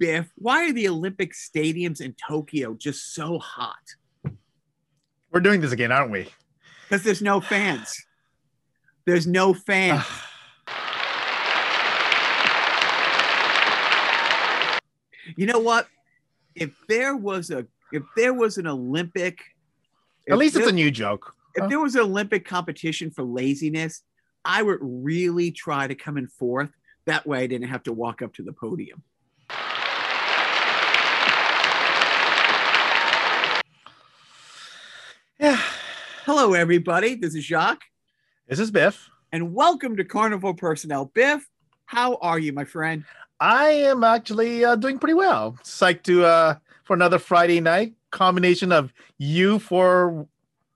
Biff, why are the Olympic stadiums in Tokyo just so hot? We're doing this again, aren't we? Because there's no fans. There's no fans. you know what? If there was a if there was an Olympic At least if it's a new joke. if there was an Olympic competition for laziness, I would really try to come in fourth. That way I didn't have to walk up to the podium. Hello, everybody. This is Jacques, This is Biff. and welcome to Carnival Personnel. Biff, how are you, my friend? I am actually uh, doing pretty well. Psyched to uh, for another Friday night combination of you for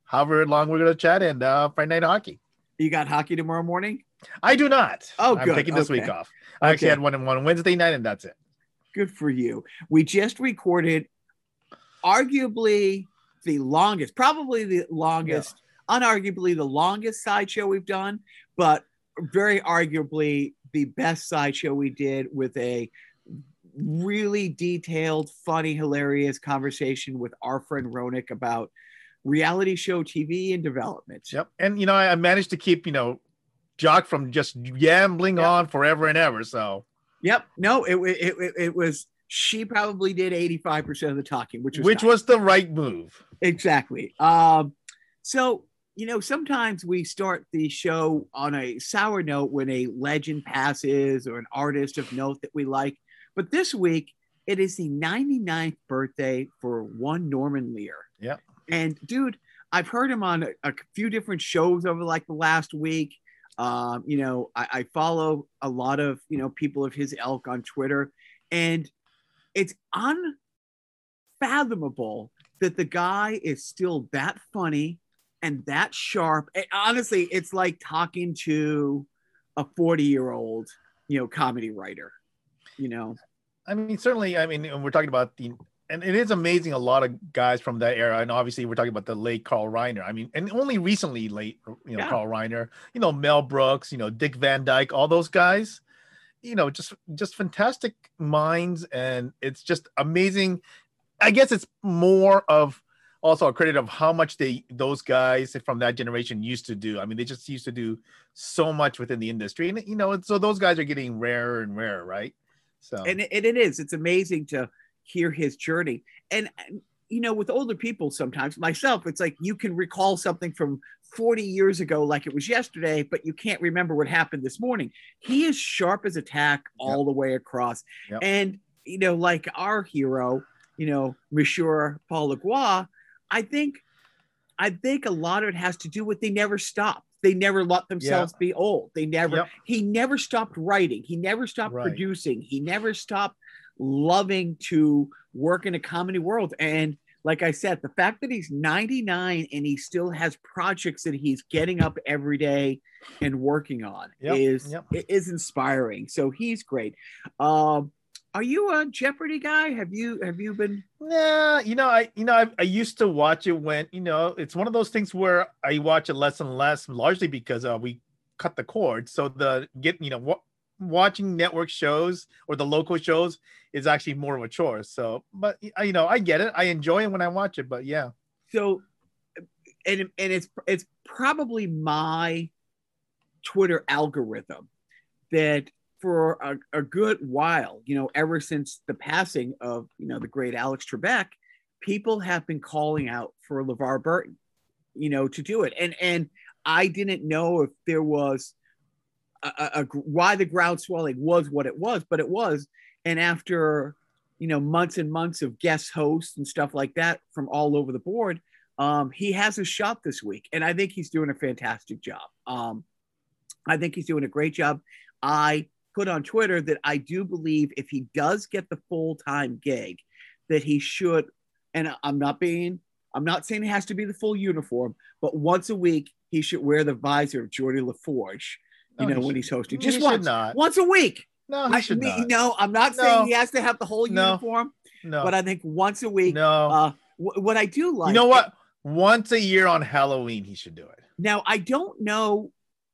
however long we're gonna chat and uh, Friday night hockey. You got hockey tomorrow morning? I do not. Oh, I'm good. taking this Okay. week off. I actually had one on one Wednesday night, and that's it. Good for you. We just recorded arguably the longest, probably the longest, unarguably the longest sideshow we've done, but very arguably the best sideshow we did with a really detailed, funny, hilarious conversation with our friend Ronik about reality show TV and development. Yep. And you know, I, managed to keep you know Jock from just yambling Yeah. on forever and ever. So Yep. No, it, it, it, it was, she probably did 85% of the talking, which was which nice. was the right move. exactly. Um, so you know, sometimes we start the show on a sour note when a legend passes or an artist of note that we like. But this week, it is the 99th birthday for one Norman Lear. Yep. And dude, I've heard him on a, a few different shows over like the last week. Um, you know, I, I follow a lot of you know people of his ilk on Twitter, and it's unfathomable that the guy is still that funny and that sharp. And honestly, it's like talking to a 40 year old, you know, comedy writer. You know, I mean, certainly. I mean, we're talking about the, and it is amazing. A lot of guys from that era, and obviously we're talking about the late Carl Reiner. I mean, and only recently late, you know, Yeah. Carl Reiner. You know, Mel Brooks. You know, Dick Van Dyke. All those guys. You know, just just fantastic minds, and it's just amazing. I guess it's more of also a credit of how much they those guys from that generation used to do. I mean, they just used to do so much within the industry, and you know, so those guys are getting rarer and rarer, right? So and it, and it is it's amazing to hear his journey and and, you know with older people sometimes myself it's like you can recall something from 40 years ago like it was yesterday but you can't remember what happened this morning. He is sharp as a tack all the way across. Yep. and you know like our hero you know monsieur paul Legois, i think i think a lot of it has to do with they never stopped. They never let themselves be old. They never Yep. he never stopped writing. He never stopped Right. producing. He never stopped loving to work in a comedy world. And like i said the fact that he's 99 and he still has projects that he's getting up every day and working on Yep, is yep. is inspiring so he's great um are you a jeopardy guy have you have you been Yeah, you know, I you know, I, I used to watch it when you know it's one of those things where I watch it less and less, largely because uh, we cut the cord. So the get you know wa- watching network shows or the local shows is actually more of a chore. So, but you know, I get it. I enjoy it when I watch it. But yeah, so and and it's it's probably my twitter algorithm that for a, a good while you know ever since the passing of you know the great alex trebek people have been calling out for levar burton you know to do it and and i didn't know if there was a, a, why the ground swelling was what it was but it was. And after you know months and months of guest hosts and stuff like that from all over the board um, he has a shot this week and i think he's doing a fantastic job. Um, i think he's doing a great job. I put on twitter that i do believe if he does get the full-time gig that he should and i'm not being i'm not saying it has to be the full uniform but once a week he should wear the visor of geordi la forge you No, know he when should- he's hosting just once not. once a week No, he I should not. no i'm not No. saying he has to have the whole No. uniform No, but i think once a week no. uh, wh- what i do like you know what? Once a year on Halloween, he should do it. Now, I don't know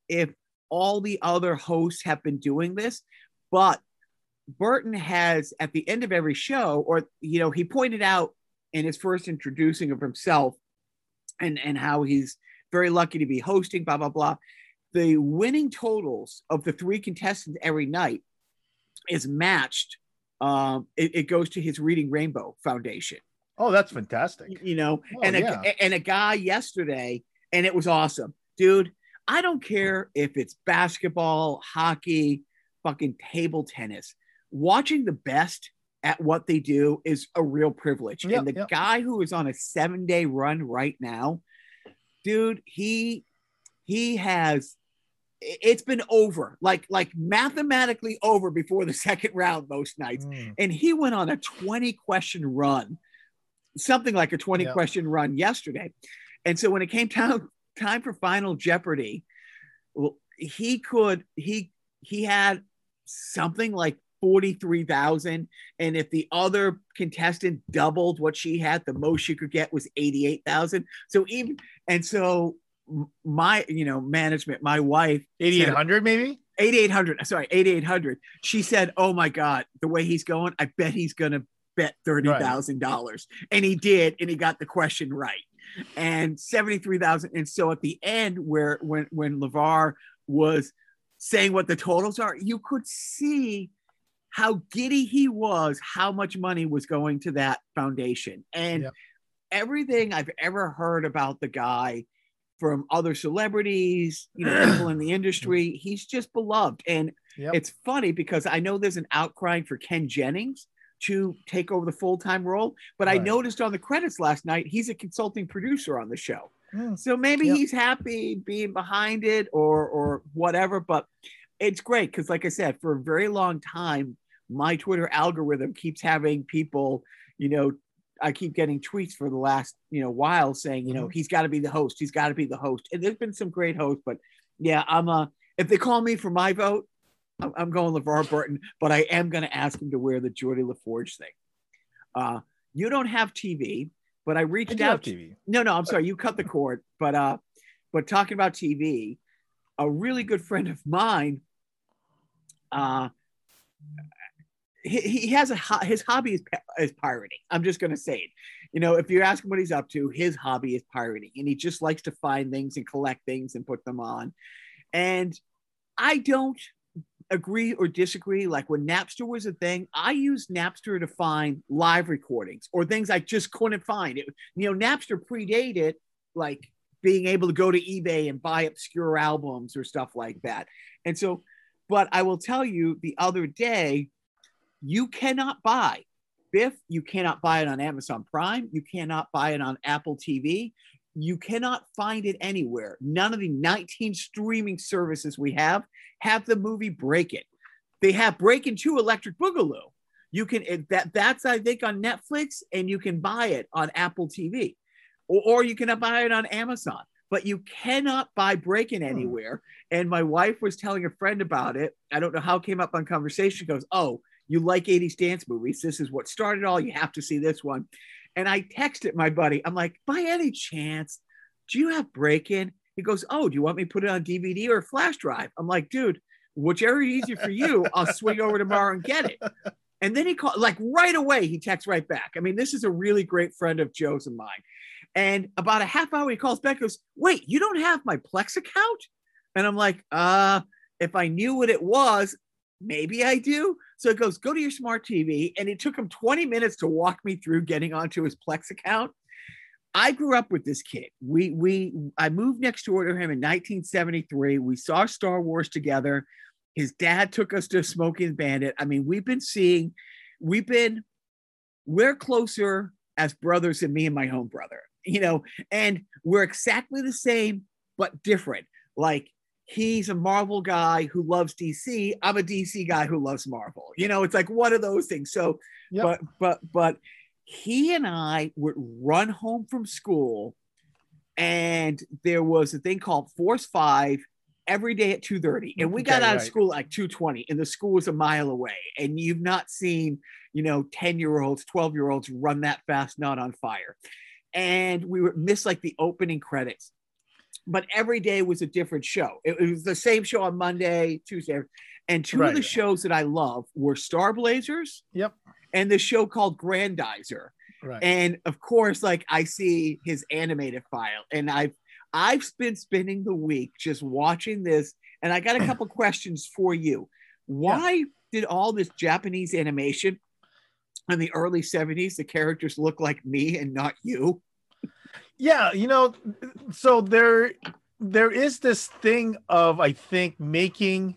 if all the other hosts have been doing this, but Burton has at the end of every show, or you know, he pointed out in his first introducing of himself and and how he's very lucky to be hosting, blah blah blah. The winning totals of the three contestants every night is matched. Um, it, it goes to his Reading Rainbow Foundation. Oh, that's fantastic. You know, Oh, and a, yeah. and a guy yesterday, and it was awesome, dude. I don't care if it's basketball, hockey, fucking table tennis. Watching the best at what they do is a real privilege. Yep, and the yep. guy who is on a seven day run right now, dude, he he has it's been over like like mathematically over before the second round most nights Mm. and he went on a 20 question run something like a 20 Yeah. question run yesterday and so when it came time time for final jeopardy well, he could he he had something like 43,000 and if the other contestant doubled what she had the most she could get was 88,000 so even and so my you know management my wife 8800 maybe? 8800 sorry 8800 she said oh my god the way he's going i bet he's gonna bet $30000 and he did and he got the question right. And 73000 and so at the end where when when levar was saying what the totals are you could see how giddy he was how much money was going to that foundation. And Yep. everything i've ever heard about the guy from other celebrities, you know, people in the industry. He's just beloved. And Yep. it's funny because I know there's an outcry for Ken Jennings to take over the full time role, but I noticed on the credits last night, he's a consulting producer on the show. Mm. So maybe Yep. he's happy being behind it or or whatever, but it's great because like I said, for a very long time, my Twitter algorithm keeps having people, you know, I keep getting tweets for the last, you know, while saying, you know, Mhm. he's got to be the host. He's got to be the host. And there's been some great hosts, but yeah, I'm a if they call me for my vote, I'm, I'm going LeVar Burton, but I am going to ask him to wear the Geordi La Forge thing. Uh, you don't have TV, but I I reached have out. TV. No, no, I'm sorry. You cut the cord. But uh, but talking about TV, a really good friend of mine, uh, he, he has a his hobby is is pirating. I'm just gonna say it. You know, if you ask him what he's up to, his hobby is pirating, and he just likes to find things and collect things and put them on. And I don't agree or disagree. Like when Napster was a thing, I used Napster to find live recordings or things I just couldn't find. It, you know, Napster predated like being able to go to eBay and buy obscure albums or stuff like that. And so, but I will tell you the other day, you cannot buy Biff, you cannot buy it on Amazon Prime, you cannot buy it on Apple TV. You cannot find it anywhere. None of the 19 streaming services we have have the movie Breakin'. They have Breakin' 2 Electric Boogaloo. You can eh, that that's I think on Netflix, and you can buy it on Apple TV, or, or you can buy it on Amazon. But you cannot buy Breakin' hmm. anywhere. And my wife was telling a friend about it. I don't know how it came up on conversation. Goes, "Oh, you like 80s dance movies? This is what started all. You have to see this one." And I texted my buddy. I'm like, "By any chance, do you have Breakin'?" He goes, "Oh, do you want me to put it on DVD or flash drive?" I'm like, "Dude, whichever is easier for you, I'll swing over tomorrow and get it." And then he called, like right away, he texts right back. I mean, this is a really great friend of Joe's and mine. And about a half hour, he calls back, goes, Wait, you don't have my Plex account? And I'm like, uh, if I knew what it was, maybe I do. So it goes, go to your smart TV. And it took him 20 minutes to walk me through getting onto his Plex account. I grew up with this kid. We we I moved next door to him in 1973. We saw Star Wars together. His dad took us to Smoking Bandit. I mean, we've been seeing, we've been, we're closer as brothers than me and my home brother, you know, and we're exactly the same, but different. Like he's a Marvel guy who loves DC. I'm a DC guy who loves Marvel. You know, it's like one of those things. So, Yep. but, but, but he and I would run home from school and there was a thing called Force Five every day at 2:30. And we got Okay, out of right. school at like 2:20, and the school was a mile away. And you've not seen, you know, 10-year-olds, 12-year-olds run that fast, not on fire. And we would miss like the opening credits. But every day was a different show. It, it was the same show on Monday, Tuesday, and two Right. of the shows that I love were Star Blazers Yep. and the show called Grandizer. Right. And of course, like I see his animated file, and I've I've been spending the week just watching this, and I got a couple questions for you. Why did all this Japanese animation in the early 70s, the characters look like me and not you? Yeah you know so there there is this thing of i think making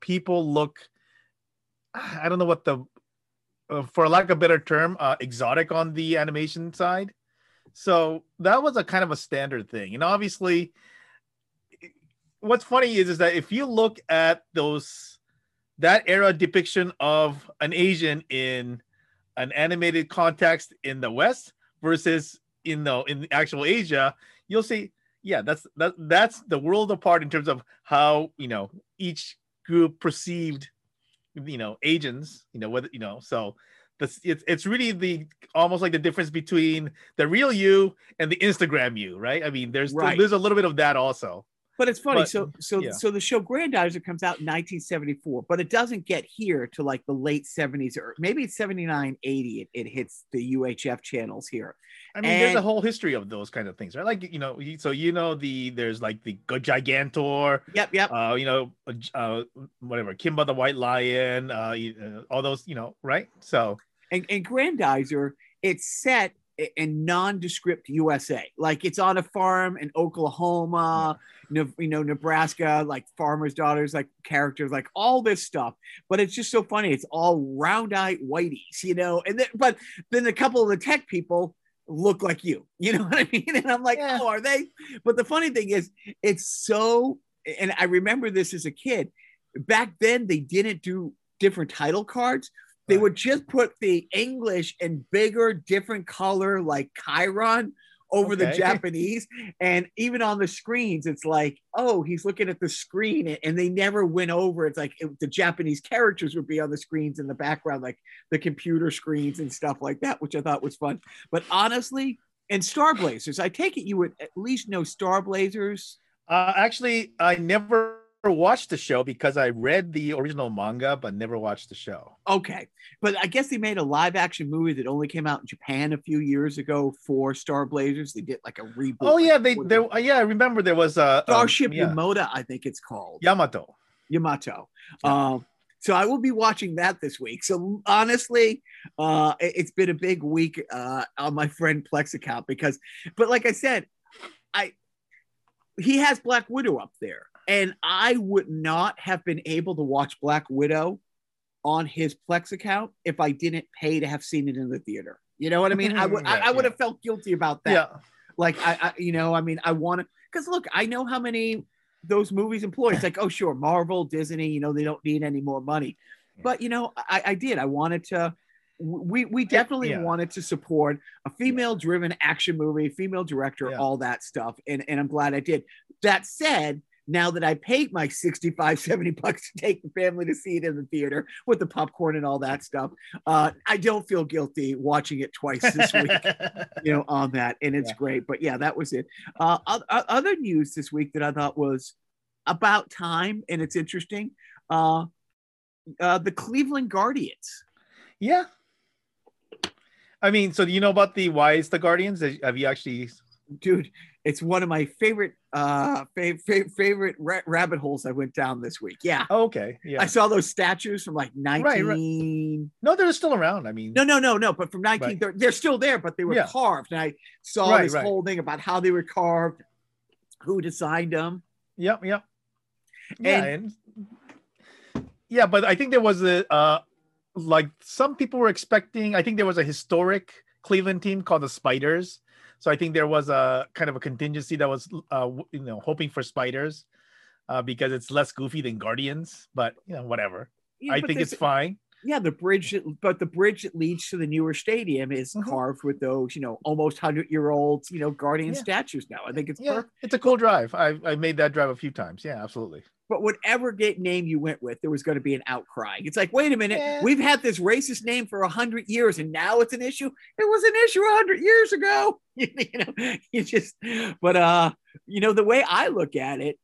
people look i don't know what the uh, for lack of a better term uh, exotic on the animation side. So that was a kind of a standard thing. And obviously what's funny is is that if you look at those that era depiction of an asian in an animated context in the west versus in the in actual Asia, you'll see, yeah, that's that that's the world apart in terms of how you know each group perceived, you know, agents. you know, whether you know, so that's it's it's really the almost like the difference between the real you and the Instagram you, right? I mean, there's Right. there's a little bit of that also. But it's funny. But- so so yeah. so the show Grandizer comes out in 1974, but it doesn't get here to like the late 70s or maybe it's 79, 80. It, it hits the UHF channels here. I mean, there's a whole history of those kind of things, right? Like you know, so you know the there's like the Gigantor, Yep, yep. uh, you know, uh, whatever, Kimba the White Lion, uh, uh, all those, you know, right? So and, and Grandizer, it's set in nondescript USA. Like it's on a farm in Oklahoma, Ne- you know, Nebraska, like farmers' daughters, like characters, like all this stuff. But it's just so funny. It's all round-eyed whiteys, you know. And then, but then a couple of the tech people look like you. You know what I mean? And I'm like, Yeah. oh, are they? But the funny thing is, it's so. And I remember this as a kid. Back then, they didn't do different title cards they would just put the English in bigger, different color, like Chyron over the Japanese. And even on the screens, it's like, oh, he's looking at the screen. and- And they never went over. It's like it- the Japanese characters would be on the screens in the background, like the computer screens and stuff like that, which I thought was fun. But honestly, and Star Blazers, I take it you would at least know Star Blazers. uh, actually, I never watched the show because I read the original manga, but never watched the show. Okay. But I guess they made a live action movie that only came out in Japan a few years ago for Star Blazers. They did like a reboot. Oh yeah, they there. uh, Yeah, I remember there was a um, Starship yeah, Yamoda, I think it's called. Yamato. Yamato. Yeah. Um, so I will be watching that this week. So honestly, uh, it, has been a big week uh, on my friend Plex account because, but like I said, I he has Black Widow up there, and I would not have been able to watch Black Widow on his Plex account if I didn't pay to have seen it in the theater. You know what I mean? I would I, Yeah, I would yeah. have felt guilty about that. Yeah, Like I, I you know, I mean, I want to because look, I know how many those movies employ. It's like, oh sure, Marvel, Disney, you know, they don't need any more money. But you know, I, I did. I wanted to. We we definitely yeah. wanted to support a female-driven action movie, female director, Yeah. all that stuff, and and I'm glad I did. That said, now that I paid my 65, 70 bucks to take the family to see it in the theater with the popcorn and all that stuff, uh, I don't feel guilty watching it twice this week you know, on that, and it's Yeah. great. But yeah, that was it. Uh, oth- oth- other news this week that I thought was about time, and it's interesting. Uh, uh, the Cleveland Guardians. yeah. I mean, so do you know about the why is the Guardians? Have you actually? Dude, it's one of my favorite uh fa- fa- favorite ra- rabbit holes I went down this week. Yeah. Oh, okay, yeah. I saw those statues from like 19 right. No, they're still around. I mean, No, no, no, no, but from 19 they're, they're still there, but they were Yeah. carved. And I saw Right, this right. whole thing about how they were carved, who designed them. Yep, yep. Yeah, and, yeah, but I think there was a uh like some people were expecting. I think there was a historic Cleveland team called the Spiders. So I think there was a kind of a contingency that was uh you know hoping for Spiders uh because it's less goofy than Guardians, but you know whatever. Yeah, I think it's fine. yeah the bridge but the bridge that leads to the newer stadium is Mhm. carved with those you know almost 100 year old you know guardian Yeah. statues now i think it's Yeah, perfect it's a cool drive. I I made that drive a few times. Yeah, absolutely. But whatever name you went with, there was going to be an outcry. It's like, wait a minute, Yeah. we've had this racist name for a hundred years, and now it's an issue. It was an issue a hundred years ago. you know, you just, but uh, you know, the way I look at it,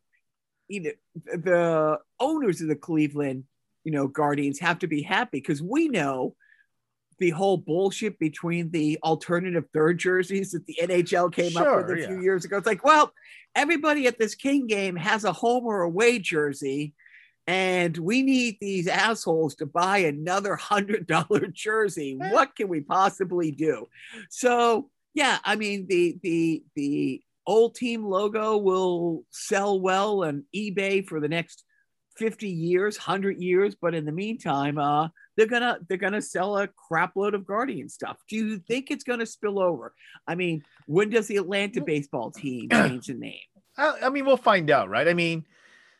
you know, the owners of the Cleveland, you know, Guardians have to be happy because we know the whole bullshit between the alternative third jerseys that the NHL came up with a few years ago. It's like, well, everybody at this King game has a home or away jersey, and we need these assholes to buy another hundred dollar jersey. What can we possibly do? So yeah, I mean the the the old team logo will sell well on eBay for the next 50 years, 100 years, but in the meantime, uh they're gonna they're gonna sell a crap load of Guardian stuff. Do you think it's gonna spill over? I mean, when does the Atlanta baseball team change the name? I, I mean, we'll find out, right? I mean,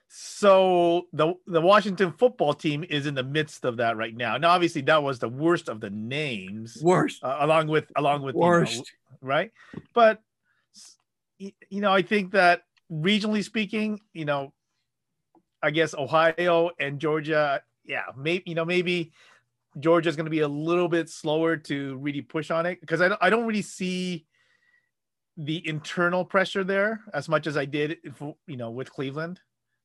so the the Washington football team is in the midst of that right now. Now, obviously, that was the worst of the names, Worst, uh, along with along with you know, worst. right? But you know, I think that regionally speaking, you know, I guess Ohio and Georgia, yeah, maybe you know maybe Georgia's going to be a little bit slower to really push on it because I don't, I don't really see the internal pressure there as much as I did, if, you know, with Cleveland.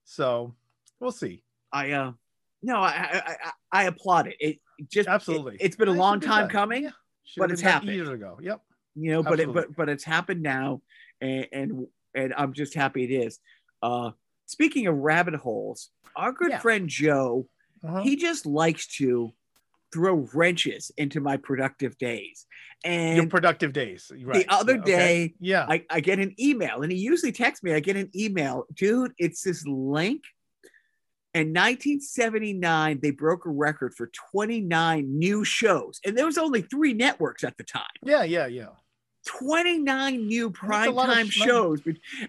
So we'll see. I uh no, I I, I, I applaud it. It just Absolutely. It, has been a long time done. coming. Yeah. But it's happened. years ago. Yep. you know but it, but but it's happened now and, and and i'm just happy it is uh speaking of rabbit holes our good Yeah. friend joe Uh-huh. he just likes to throw wrenches into my productive days And Your productive days. Right. The other Yeah, okay. day, Yeah. I, I get an email and he usually texts me i get an email dude it's this link in 1979 they broke a record for 29 new shows and there was only three networks at the time yeah. Yeah. Yeah. 29 new That's a prime time shows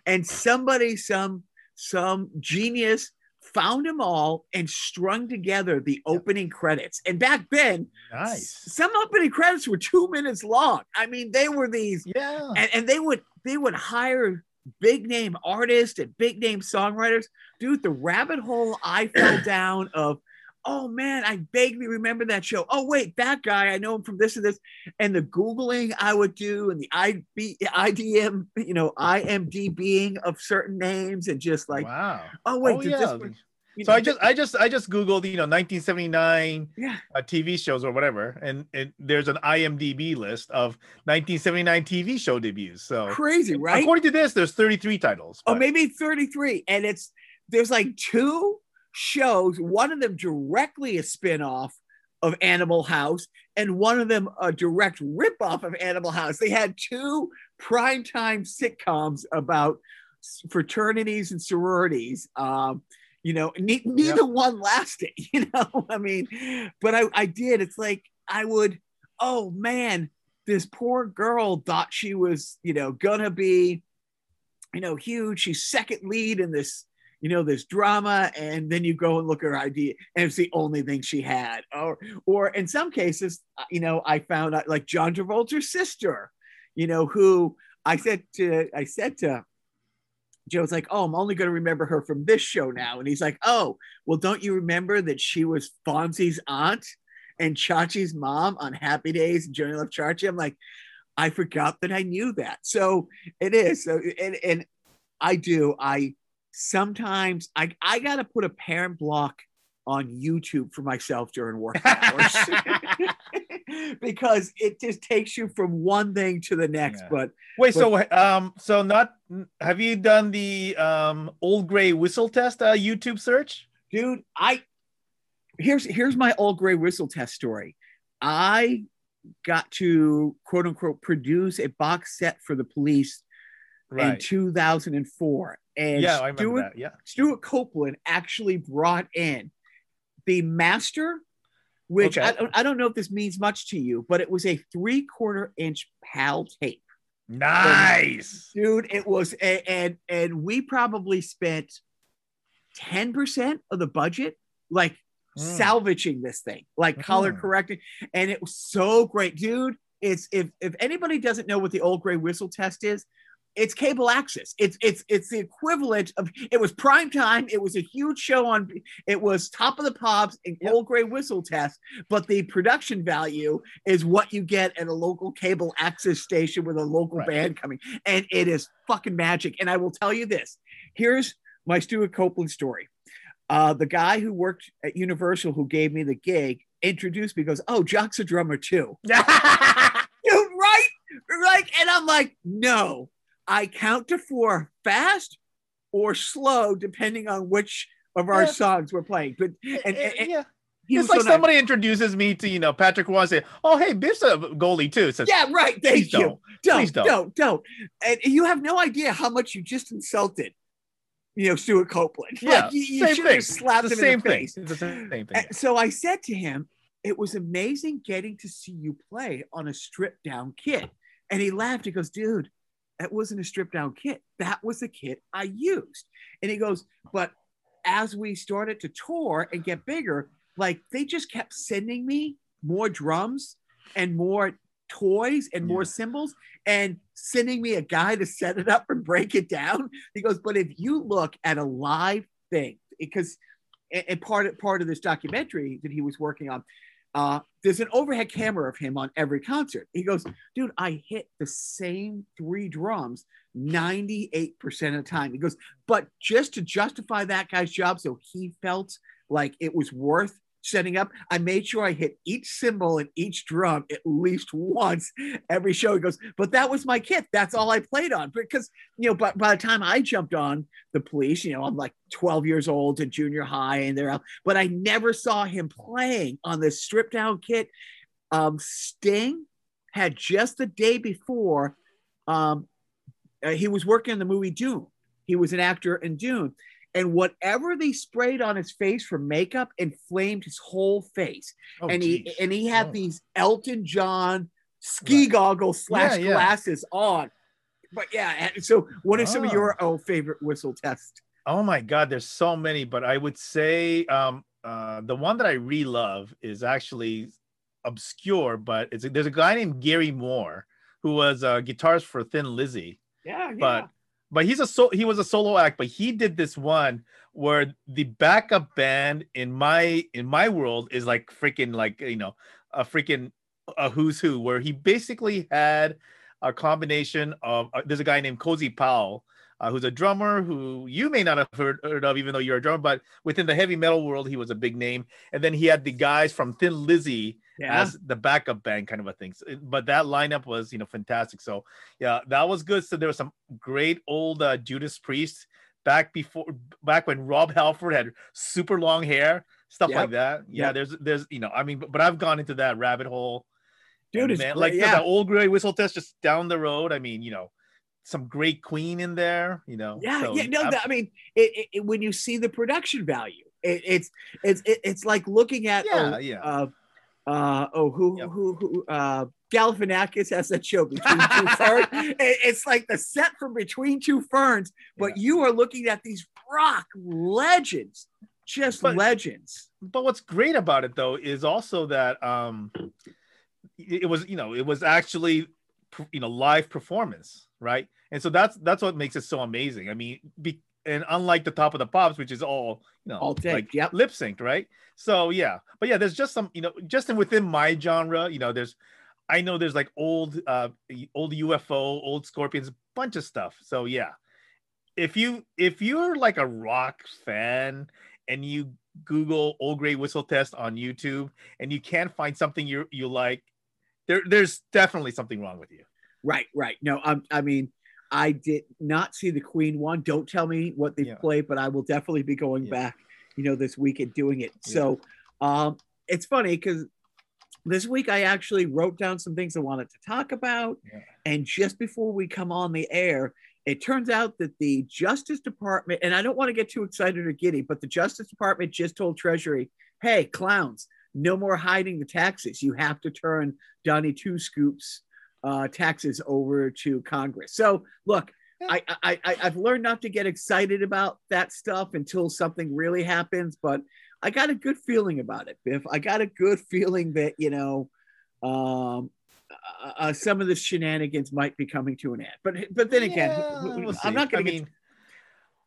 and somebody some some genius found them all and strung together the opening credits and back then Nice. some opening credits were two minutes long i mean they were these Yeah. and, and they would they would hire big name artists and big name songwriters dude the rabbit hole i fell down of oh man i vaguely remember that show oh wait that guy i know him from this and this and the googling i would do and the IB, idm you know imdbing of certain names and just like wow. oh wait Oh, yeah. this one- So know, I just I just I just googled you know 1979 yeah uh, TV shows or whatever, and, and there's an IMDb list of 1979 TV show debuts. So crazy right according to this, there's 33 titles. Oh, but- maybe 33. And it's there's like two shows, one of them directly a spin-off of Animal House, and one of them a direct rip-off of Animal House. They had two primetime sitcoms about fraternities and sororities. Um, you know, ne- neither one lasted, you know. I mean, but I, I did. It's like I would, oh man, this poor girl thought she was, you know, gonna be you know, huge. She's second lead in this, you know, this drama, and then you go and look at her ID, and it's the only thing she had. Or, or in some cases, uh, you know, I found out like John Travolta's sister, you know, who I said to, I said to Joe's like, oh, I'm only going to remember her from this show now, and he's like, oh, well, don't you remember that she was Fonzie's aunt and Chachi's mom on Happy Days and Joanie Loves Chachi? I'm like. I forgot that I knew that. So it is. So and, and I do. I sometimes I I gotta put a parent block on YouTube for myself during work hours because it just takes you from one thing to the next. Yeah. But Wait, so um, so not have you done the um old grey whistle test uh, YouTube search? dude, I here's here's my old grey whistle test story. I got to quote unquote produce a box set for the police in 2004. And Yeah, I remember Stewart, that. Yeah. Stewart Copeland actually brought in the master, which I, Okay. don't, I don't know if this means much to you, but it was a three quarter inch PAL tape. Nice. Dude, it was, a, and and we probably spent 10% of the budget, like Mm. salvaging this thing, like color Mhm. correcting. And it was so great, dude. It's if if anybody doesn't know what the old grey whistle test is, it's cable access. It's it's it's the equivalent of it was prime time. It was a huge show on. It was top of the pops and Yep. old grey whistle test. But the production value is what you get at a local cable access station with a local Right. band coming, and it is fucking magic. And I will tell you this: here's my Stewart Copeland story. Uh, the guy who worked at Universal who gave me the gig introduced me. Goes, "Oh, Jock's a drummer too." dude, right? Like, and I'm like, no, I count to four fast or slow, depending on which of our Yeah. songs we're playing. But eh, and, and, and yeah, he it's like so nice. somebody introduces me to you know Patrick and say, "Oh, hey, Biff's a goalie too." Says, Yeah, right. Thank Please you. don't. Don't, Please don't, don't. don't, And you have no idea how much you just insulted, you know, Stewart Copeland. Yeah, like, you, you same thing. slapped It's him the same in the thing. face. It's the same thing. So I said to him, it was amazing getting to see you play on a stripped down kit. And he laughed. He goes, dude, that wasn't a stripped down kit. That was the kit I used. And he goes, but as we started to tour and get bigger, like they just kept sending me more drums and more toys and more Yeah. cymbals and sending me a guy to set it up and break it down. He goes, but if you look at a live thing, because and, and part of part of this documentary that he was working on, uh, there's an overhead camera of him on every concert. He goes, dude, I hit the same three drums 98% of the time. He goes, but just to justify that guy's job, so he felt like it was worth setting up, I made sure I hit each cymbal and each drum at least once every show. He goes, but that was my kit. That's all I played on. Because, you know, but by the time I jumped on the police, you know, I'm like 12 years old to junior high and they're out, but I never saw him playing on this stripped down kit. Um, Sting had just the day before, um, uh, he was working on the movie Dune. He was an actor in Dune. And whatever they sprayed on his face for makeup inflamed his whole face. Oh, and he and he had Oh. these Elton John ski Right. goggles slash Yeah, yeah. glasses on. But yeah, so what are some of Oh. your oh, favorite whistle tests? Oh my God, there's so many, but I would say um, uh, the one that I really love is actually obscure, but it's there's a guy named Gary Moore who was a guitarist for Thin Lizzy, Yeah, yeah. but but he's a so he was a solo act, but he did this one where the backup band in my in my world is like freaking like you know a freaking a who's who where he basically had a combination of uh, there's a guy named Cozy Powell uh, who's a drummer who you may not have heard, heard of even though you're a drummer but within the heavy metal world he was a big name. And then he had the guys from Thin Lizzy yeah. as the backup band kind of a thing. So, but that lineup was, you know, fantastic. So yeah, that was good. So there was some great old uh, Judas Priest back before, back when Rob Halford had super long hair, stuff Yep. like that. Yeah, Yep. there's, there's, you know, I mean, but, but I've gone into that rabbit hole. Dude, And man, like yeah. the old grey whistle test just down the road. I mean, you know, some great Queen in there. You know, Yeah, So, yeah, no, that, I mean, it, it, when you see the production value, it, it's it's it, it's like looking at Yeah, oh, yeah. uh, uh, oh, who Yep. who who uh, Galifianakis has that show between two ferns. It's like the set from Between Two Ferns, but you are looking at these rock legends, just But- legends. but what's great about it though is also that um it it was you know it was actually you know live performance right and so that's that's what makes it so amazing i mean be, and unlike the top of the pops which is all you know All take, like yep. lip synced right so yeah but yeah there's just some you know just in within my genre you know there's i know there's like old uh old ufo old scorpions bunch of stuff so yeah if you if you're like a rock fan and you Google Old Grey Whistle Test on YouTube and you can't find something you you like, there there's definitely something wrong with you. Right, right. No, um, I mean, I did not see the Queen one. Don't tell me what they've Yeah. played, but I will definitely be going Yeah. back, you know, this week and doing it. Yeah. So, um, it's funny because this week I actually wrote down some things I wanted to talk about, and just before we come on the air, it turns out that the Justice Department, and I don't want to get too excited or giddy, but the Justice Department just told Treasury, "Hey, clowns, no more hiding the taxes. You have to turn Donnie Two Scoops." Uh, taxes over to Congress. So look, I, I, I I've learned not to get excited about that stuff until something really happens, but I got a good feeling about it, Biff. I got a good feeling that you know, um, uh, uh, some of the shenanigans might be coming to an end. But but then again, Yeah, we'll I'm not going I to mean,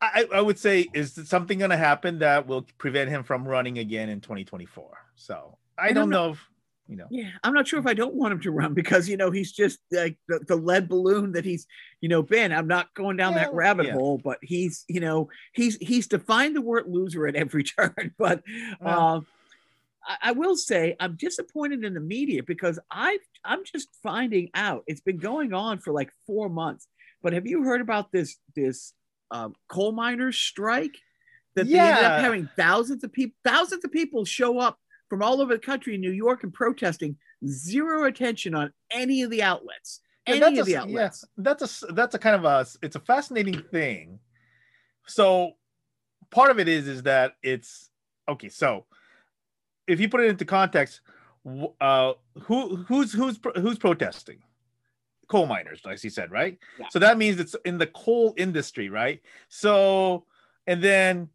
I, I would say is something going to happen that will prevent him from running again in 2024. So I And don't I'm not- know if you know. Yeah, I'm not sure if I don't want him to run because you know he's just like the, the lead balloon that he's you know been. I'm not going down that rabbit yeah. hole, but he's you know he's he's defined the word loser at every turn. But Well. um, I, I will say I'm disappointed in the media because I I'm just finding out it's been going on for like four months. But have you heard about this this um, coal miners strike? That they ended up having thousands of people thousands of people show up from all over the country in New York and protesting. Zero attention on any of the outlets. Yeah, Any that's of a, the outlets. yeah, that's a that's a kind of a it's a fascinating thing. So part of it is is that it's okay. So if you put it into context, uh, who who's who's who's protesting? Coal miners, as he said, right? Yeah. So that means it's in the coal industry, right? So and then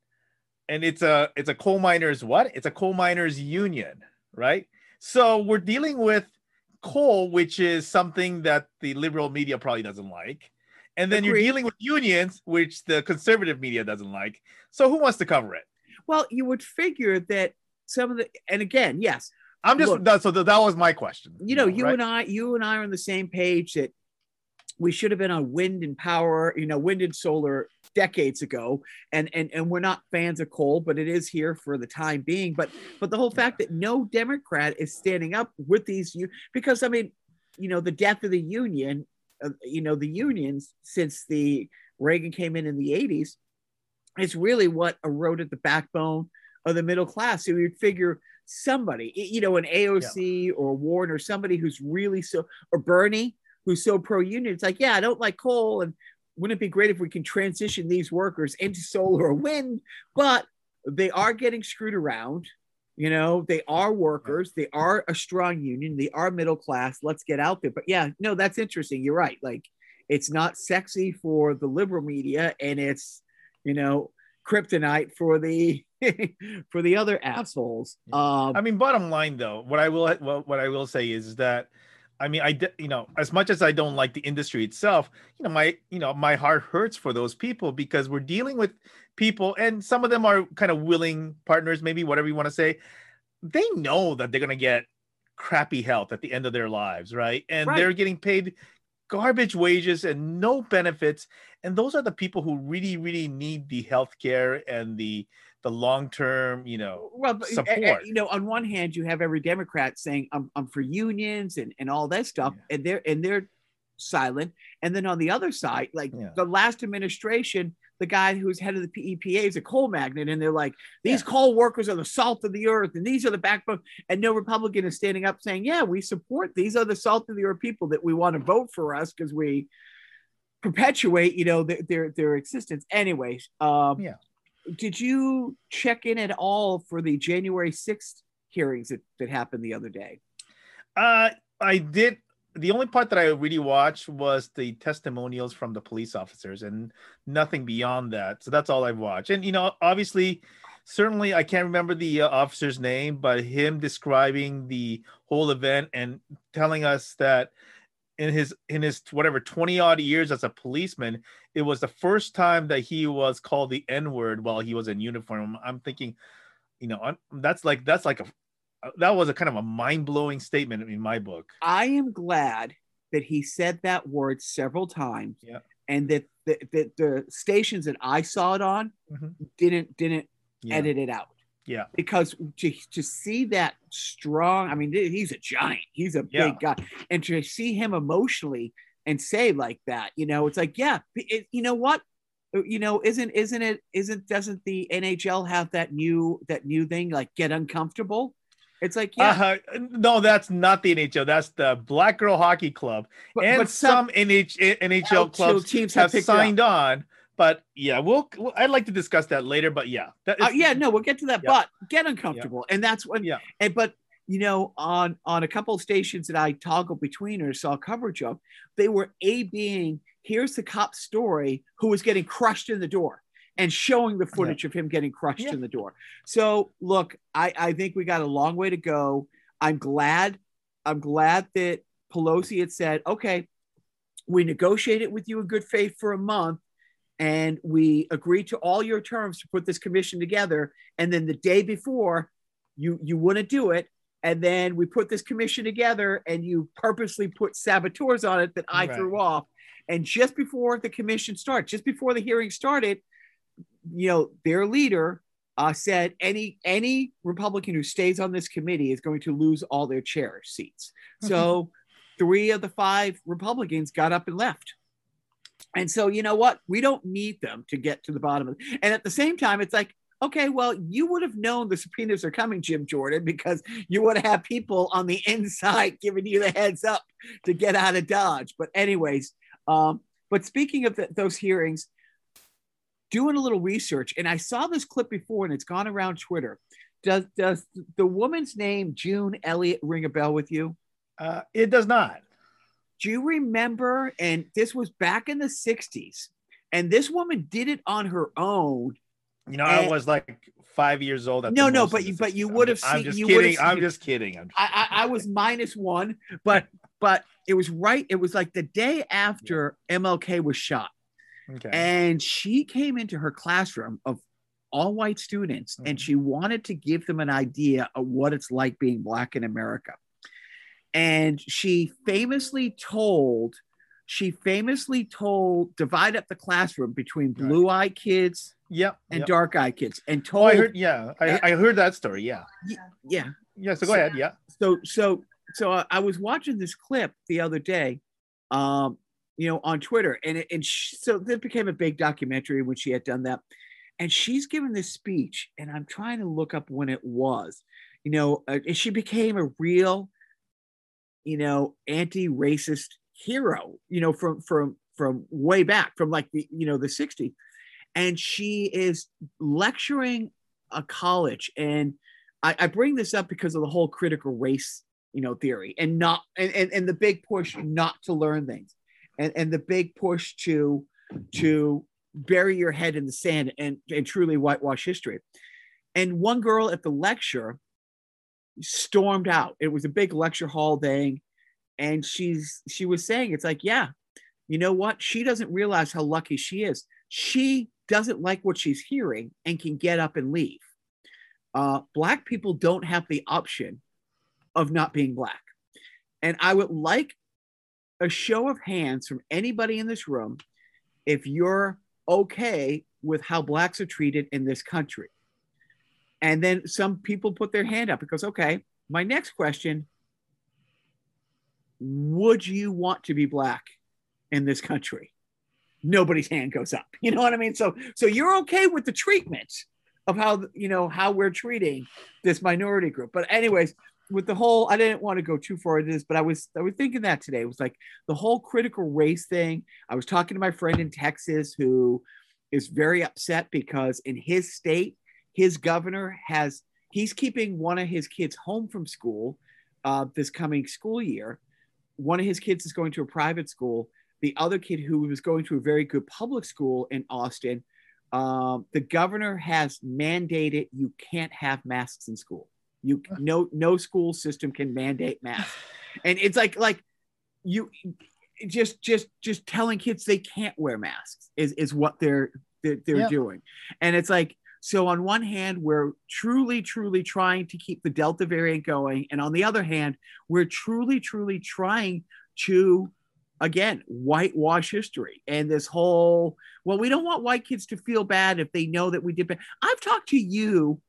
and it's a it's a coal miners what? It's a coal miners union, right? So we're dealing with coal, which is something that the liberal media probably doesn't like. And then you're dealing with unions, which the conservative media doesn't like. So who wants to cover it? Well, you would figure that some of the and again, yes, I'm just Look. that, so that, that was my question. you know, you right? and I, you and I are on the same page that we should have been on wind and power, you know, wind and solar decades ago. And and and we're not fans of coal, but it is here for the time being. But but the whole fact that no Democrat is standing up with these you because I mean, you know, the death of the union, uh, you know, the unions since the Reagan came in in the 80s is really what eroded the backbone of the middle class. So you'd figure somebody, you know, an AOC or Warren or somebody who's really so, or Bernie, who's so pro union. It's like, yeah, I don't like coal. And wouldn't it be great if we can transition these workers into solar or wind? But they are getting screwed around. You know, they are workers, they are a strong union, they are middle class. Let's get out there. But yeah, no, that's interesting. You're right. Like, it's not sexy for the liberal media, and it's, you know, kryptonite for the for the other assholes. Um, I mean, bottom line though, what I will well, what I will say is that I mean, I you know, as much as I don't like the industry itself, you know, my you know, my heart hurts for those people because we're dealing with people and some of them are kind of willing partners, maybe whatever you want to say. They know that they're going to get crappy health at the end of their lives, right? And Right. they're getting paid garbage wages and no benefits and those are the people who really really need the health care and the the long-term, you know, well, but, uh, uh, support. you know, on one hand, you have every Democrat saying I'm, I'm for unions and, and all that stuff, and they're and they're silent. And then on the other side, like Yeah. the last administration, the guy who's head of the EPA is a coal magnet, and they're like, these Yeah. coal workers are the salt of the earth, and these are the backbone. And no Republican is standing up saying, yeah, we support these are the salt of the earth people that we want to vote for us because we perpetuate, you know, their their, their existence. Anyways, um, Yeah. Did you check in at all for the January sixth hearings that, that happened the other day? Uh, I did. The only part that I really watched was the testimonials from the police officers, and nothing beyond that. So that's all I've watched. And you know, obviously, certainly, I can't remember the uh, officer's name, but him describing the whole event and telling us that in his in his whatever 20 odd years as a policeman it was the first time that he was called the n word while he was in uniform i'm thinking you know I'm- that's like that's like a that was a kind of a mind-blowing statement in my book I am glad that he said that word several times, Yeah. and that the, that the stations that I saw it on Mhm. didn't didn't yeah edit it out. Yeah. Because to, to see that strong, I mean, he's a giant, he's a Yeah. big guy, and to see him emotionally and say like that, you know, it's like, yeah, it, you know what, you know, isn't isn't it isn't doesn't the NHL have that new that new thing like get uncomfortable? It's like, yeah, uh, no that's not the nhl that's the black girl hockey club. But, and but some, NH, nhl NHL clubs teams have up. signed on but yeah we'll, we'll i'd like to discuss that later but yeah Uh, yeah, no, we'll get to that. Yeah. But get uncomfortable, and that's when. Yeah. And but you know, on on a couple of stations that I toggled between or saw coverage of, they were a being here's the cop story who was getting crushed in the door and showing the footage of him getting crushed Yeah. in the door. So look, I I think we got a long way to go. I'm glad. I'm glad that Pelosi had said, okay, we negotiated with you in good faith for a month and we agreed to all your terms to put this commission together. And then the day before, you you wouldn't do it. And then we put this commission together and you purposely put saboteurs on it that I Right. threw off. And just before the commission started, just before the hearing started, you know, their leader uh, said any any Republican who stays on this committee is going to lose all their chair seats. So three of the five Republicans got up and left. And so you know what? We don't need them to get to the bottom of it. And at the same time, it's like, okay, well, you would have known the subpoenas are coming, Jim Jordan, because you would have people on the inside giving you the heads up to get out of Dodge. But anyways, um, but speaking of the, those hearings, doing a little research, and I saw this clip before, and it's gone around Twitter. Does does the woman's name Jane Elliott ring a bell with you? Uh, it does not. Do you remember? And this was back in the '60s, and this woman did it on her own. You know, I Eh. was like five years old. At No, the no, but you- but you would have seen. I'm just you kidding. I'm just kidding. I'm I, I, I was minus one, but but it was right. It was like the day after MLK was shot. okay. And she came into her classroom of all white students and Mhm. she wanted to give them an idea of what it's like being black in America. And she famously told, she famously told, divide up the classroom between blue eye kids yep. and yep. dark eye kids and Oh, told, I heard. Yeah, I, I heard that story. Yeah. yeah. Yeah. So go So- ahead. Yeah. so so so I, was watching this clip the other day um you know on twitter and it, and sh so this became a big documentary when she had done that and she's given this speech and i'm trying to look up when it was you know uh, and she became a real you know anti-racist hero you know from from from way back from like the you know the 60s and she is lecturing a college and I, I bring this up because of the whole critical race, you know, theory and not and, and, and the big push not to learn things and, and the big push to to bury your head in the sand and, and truly whitewash history. And one girl at the lecture stormed out. It was a big lecture hall thing. And she's she was saying, it's like, yeah, you know what? She doesn't realize how lucky she is. She doesn't like what she's hearing and can get up and leave uh, black people don't have the option of not being black. And I would like a show of hands from anybody in this room if you're okay with how blacks are treated in this country. And then some people put their hand up because, okay, my next question would you want to be black in this country? Nobody's hand goes up. You know what I mean? So, so you're okay with the treatment of how you know how we're treating this minority group. But anyways, with the whole, I didn't want to go too far into this, but I was I was thinking that today. It was like the whole critical race thing. I was talking to my friend in Texas who is very upset because in his state, his governor has he's keeping one of his kids home from school uh, this coming school year. One of his kids is going to a private school. The other kid who was going to a very good public school in Austin um, the governor has mandated you can't have masks in school. You no no school system can mandate masks, and it's like like you just just just telling kids they can't wear masks is is what they're they're, they're Yeah. doing, and it's like so on one hand we're truly truly trying to keep the Delta variant going, and on the other hand we're truly truly trying to again whitewash history and this whole well we don't want white kids to feel bad if they know that we did bad i've talked to you.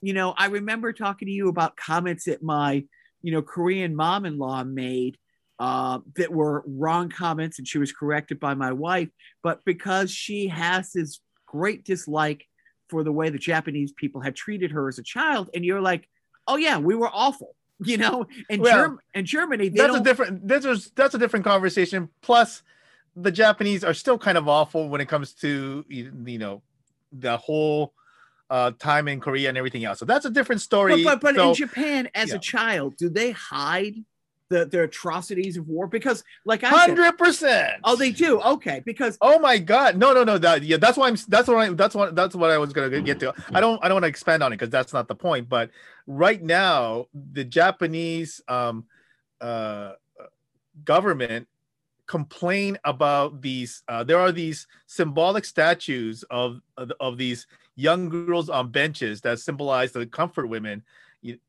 You know i remember talking to you about comments that my you know korean mom-in-law made uh, that were wrong comments and she was corrected by my wife. But because she has this great dislike for the way the japanese people had treated her as a child and you're like oh yeah we were awful you know? And Well, Germ- and germany they that's a don't different that's a, that's a different conversation. Plus the japanese are still kind of awful when it comes to you you know the whole uh time in korea and everything else. So that's a different story. But, but, but So- in Japan, as yeah. a child, do they hide the, the atrocities of war? Because, like I 100% oh, they do. Okay, because Oh my god! No, no, no. That yeah, that's why I'm. That's what I. That's what. That's what I was gonna get to. I don't. I don't want to expand on it because that's not the point. But right now, the Japanese um, uh, government complain about these uh, there are these symbolic statues of, of of these young girls on benches that symbolize the comfort women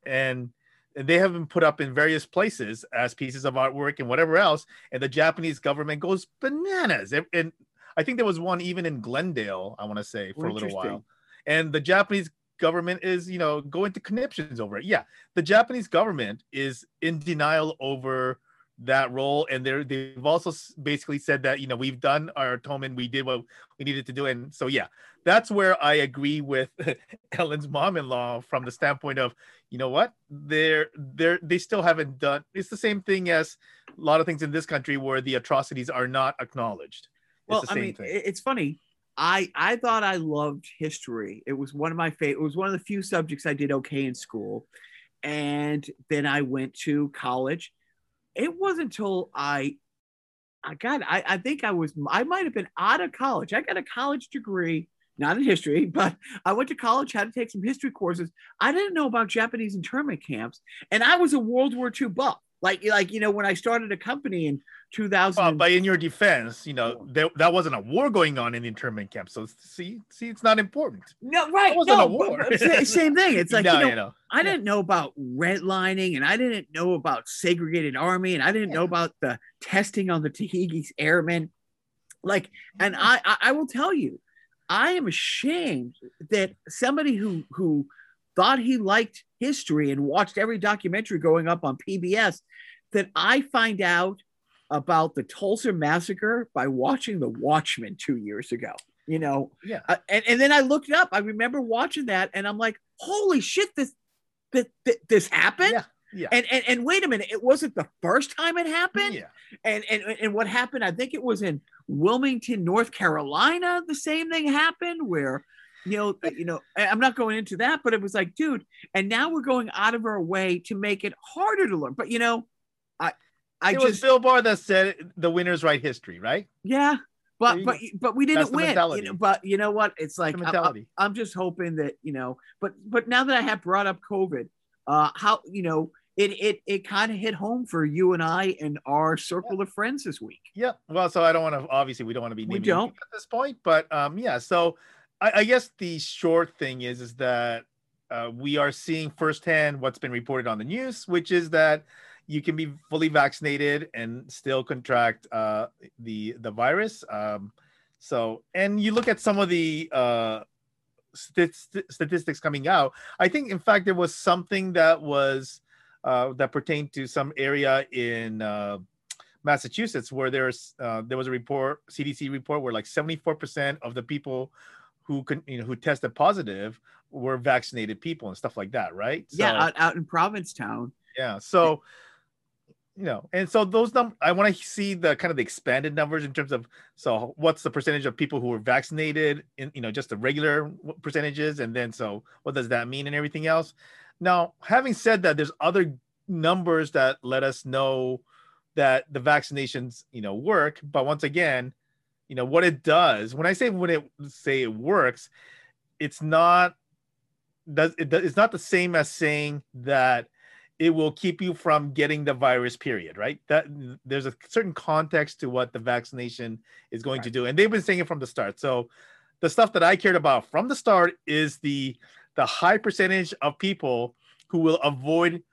and they have been put up in various places as pieces of artwork and whatever else and the japanese government goes bananas. And, and i think there was one even in glendale i want to say for a little while. And the japanese government is you know going to conniptions over it. Yeah the japanese government is in denial over that role and they're they've also basically said that you know we've done our atonement we did what we needed to do and so yeah that's where i agree with ellen's mom-in-law from the standpoint of you know what they're they're they still haven't done it's the same thing as a lot of things in this country where the atrocities are not acknowledged well i mean thing. it's funny i i thought i loved history it was one of my favorite it was one of the few subjects i did okay in school and then i went to college it wasn't until I, I got, I, I think I was, I might have been out of college. I got a college degree, not in history, but I went to college, had to take some history courses. I didn't know about Japanese internment camps, and I was a World War II buff. Like, like you know, when I started a company in 2000. Well, but in your defense, you know, there, that wasn't a war going on in the internment camp. So see, see, it's not important. No, right. It wasn't no, a war. same thing. It's like, no, you know, you know, I didn't know about redlining and I didn't know about segregated army and I didn't yeah. know about the testing on the Tuskegee airmen. Like, and I, I, I will tell you, I am ashamed that somebody who, who thought he liked history and watched every documentary going up on PBS that I find out about the Tulsa massacre by watching The Watchmen two years ago. You know, yeah. Uh, and, and then I looked it up. I remember watching that, and I'm like, holy shit, this this, this happened. Yeah. Yeah. And, and and wait a minute, it wasn't the first time it happened. Yeah. And and and what happened? I think it was in Wilmington, North Carolina. The same thing happened where, you know, you know, I'm not going into that, but it was like, dude. And now we're going out of our way to make it harder to learn. But you know, I I it just was Bill Barr that said the winners write history, right? Yeah, but but but we didn't win. You know, but you know what? It's like I, am just hoping that you know. But but now that I have brought up COVID, uh, how you know it it it kind of hit home for you and I and our circle yeah. of friends this week. Yeah. Well, so I don't want to. Obviously, we don't want to be. We don't at this point, but um, yeah. So I, I guess the short thing is is that uh, we are seeing firsthand what's been reported on the news, which is that you can be fully vaccinated and still contract uh, the the virus. Um, so, and you look at some of the uh, st- statistics coming out. I think, in fact, there was something that was uh, that pertained to some area in uh, Massachusetts where there's uh, there was a report, CDC report, where like 74% of the people who can you know who tested positive were vaccinated people and stuff like that, right? So, yeah, out, out in Provincetown. Yeah, so you know, and so those numbers, I want to see the kind of the expanded numbers in terms of so what's the percentage of people who were vaccinated in, you know, just the regular percentages, and then so what does that mean and everything else. Now, having said that, there's other numbers that let us know that the vaccinations, you know, work. But once again, you know what it does. When I say when it say it works, it's not does it, it's not the same as saying that it will keep you from getting the virus period right that there's a certain context to what the vaccination is going right. to do and they've been saying it from the start so the stuff that i cared about from the start is the the high percentage of people who will avoid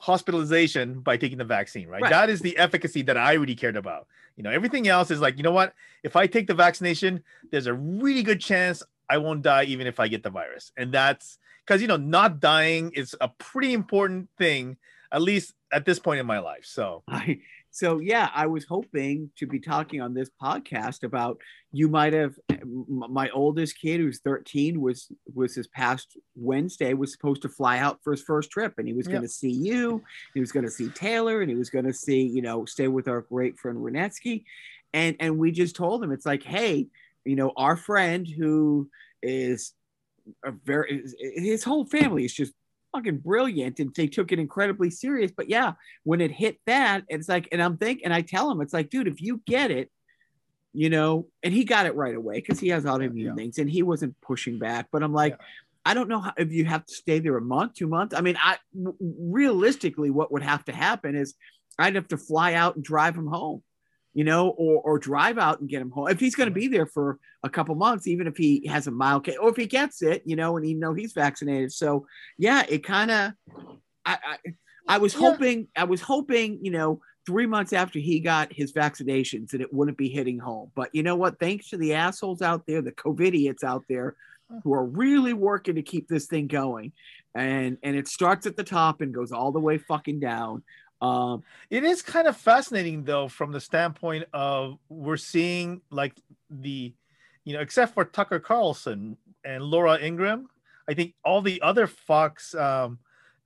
hospitalization by taking the vaccine right? right. That is the efficacy that i really cared about. You know everything else is like you know what? If i take the vaccination there's a really good chance i won't die even if i get the virus. And that's because you know not dying is a pretty important thing at least at this point in my life. So I, so yeah i was hoping to be talking on this podcast about you might have my oldest kid who's 13 was was this past wednesday was supposed to fly out for his first trip and he was going to see you he was going to see taylor and he was going to see you know stay with our great friend renetsky and and we just told him it's like hey you know our friend who is a very his whole family is just fucking brilliant and they took it incredibly serious but yeah when it hit that it's like and i'm thinking and i tell him it's like dude if you get it you know and he got it right away because he has autoimmune yeah. things and he wasn't pushing back but i'm like yeah. i don't know how, if you have to stay there a month two months i mean i realistically what would have to happen is I'd have to fly out and drive him home, you know, or or drive out and get him home if he's going to be there for a couple months, even if he has a mild case, or if he gets it, you know, and even though he's vaccinated. So yeah, it kind of, I, I I was Yeah. hoping, I was hoping, you know, three months after he got his vaccinations that it wouldn't be hitting home. But you know what? Thanks to the assholes out there, the covid COVIDiots out there who are really working to keep this thing going. And and it starts at the top and goes all the way fucking down. Um, It is kind of fascinating though, from the standpoint of we're seeing like the, you know, except for Tucker Carlson and Laura Ingraham, I think all the other Fox, um,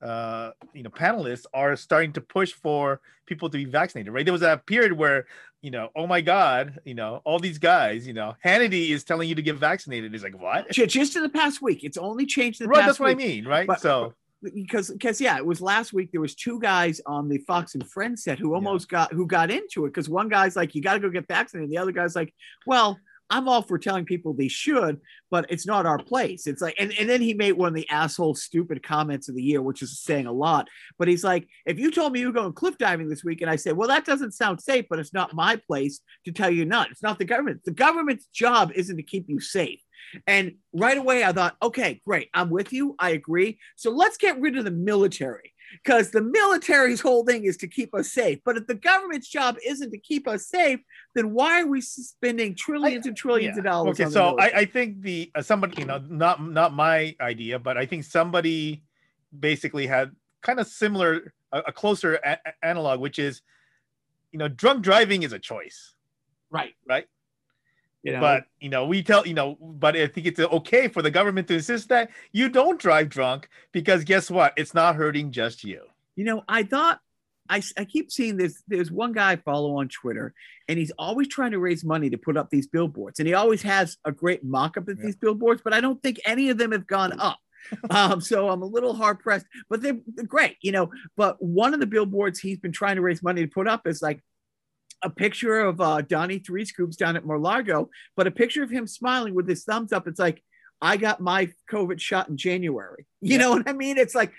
uh, you know, panelists are starting to push for people to be vaccinated. Right? There was that period where, you know, oh my God, you know, all these guys, you know, Hannity is telling you to get vaccinated. It's like what? just in the past week, it's only changed the Right, past that's what I mean, right? But- so because because yeah it was last week there was two guys on the fox and friends set who almost got who got into it because one guy's like you got to go get vaccinated And the other guy's like well i'm all for telling people they should but it's not our place. It's like and, and then he made one of the asshole stupid comments of the year which is saying a lot but he's like if you told me you were going cliff diving this week and i said well that doesn't sound safe but it's not my place to tell you not. It's not the government. The government's job isn't to keep you safe and right away, I thought, okay, great. I'm with you. I agree. So let's get rid of the military because the military's whole thing is to keep us safe. But if the government's job isn't to keep us safe, then why are we spending trillions and trillions Yeah. of dollars? Okay, on the so I. I think the uh, somebody, you know, not not my idea, but I think somebody basically had kind of similar, a, a closer a- a- analog, which is, you know, drunk driving is a choice, right, right? You know, But you know, we tell you know, but I think it's okay for the government to insist that you don't drive drunk because guess what? It's not hurting just you. You know, I thought I, I keep seeing this. There's one guy I follow on Twitter, and he's always trying to raise money to put up these billboards, and he always has a great mock-up of Yeah. these billboards, but I don't think any of them have gone up. um, so I'm a little hard pressed, but they're, they're great, you know. But one of the billboards he's been trying to raise money to put up is like a picture of uh, Donnie Three Scoops down at Mar-Largo, but a picture of him smiling with his thumbs up. It's like I got my COVID shot in January. You Yeah. know what I mean? It's like,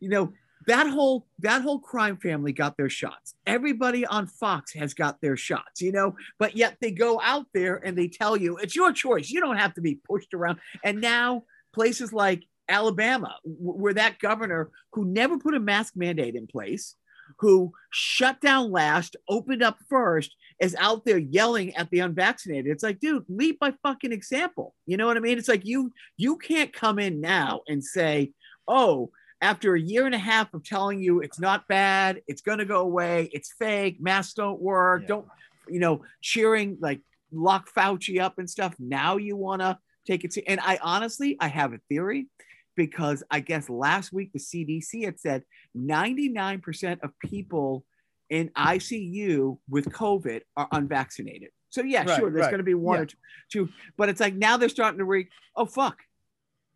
you know, that whole that whole crime family got their shots. Everybody on Fox has got their shots, you know, but yet they go out there and they tell you it's your choice. You don't have to be pushed around. And now places like Alabama, wh- where that governor who never put a mask mandate in place, who shut down last, opened up first, is out there yelling at the unvaccinated. It's like, dude, lead by fucking example. You know what I mean? It's like you you can't come in now and say, oh, after a year and a half of telling you it's not bad, it's gonna go away, it's fake, masks don't work, Yeah. don't you know, cheering like lock Fauci up and stuff. Now you wanna take it to and I honestly I have a theory because I guess last week the CDC had said 99% of people in ICU with COVID are unvaccinated. So yeah, Right, sure, there's right. going to be one Yeah. or two, two, but it's like now they're starting to read. Oh fuck,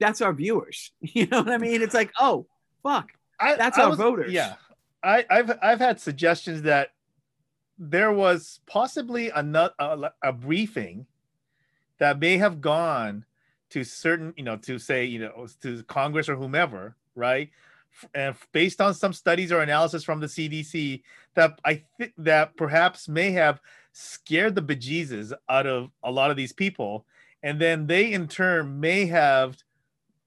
that's our viewers. You know what I mean? It's like oh fuck, I, That's I our voters. Yeah, I, I've I've had suggestions that there was possibly another a, a briefing that may have gone to certain, you know, to say, you know, to Congress or whomever, right? And based on some studies or analysis from the CDC, that I think that perhaps may have scared the bejesus out of a lot of these people, and then they in turn may have,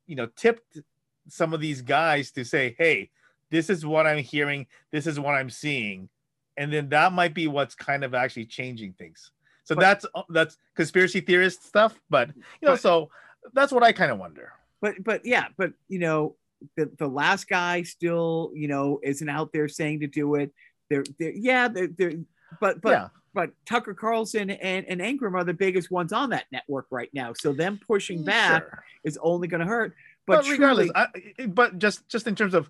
you know, tipped some of these guys to say, "Hey, this is what I'm hearing. This is what I'm seeing," and then that might be what's kind of actually changing things. So But- that's uh, that's conspiracy theorist stuff, but you know, But- so that's what I kind of wonder. but but yeah, but you know the the last guy still you know isn't out there saying to do it. They're, they're yeah they're, they're but but yeah, but Tucker Carlson and, and Ingraham are the biggest ones on that network right now. So them pushing back Sure. is only going to hurt. But, But, regardless, I, but just just in terms of,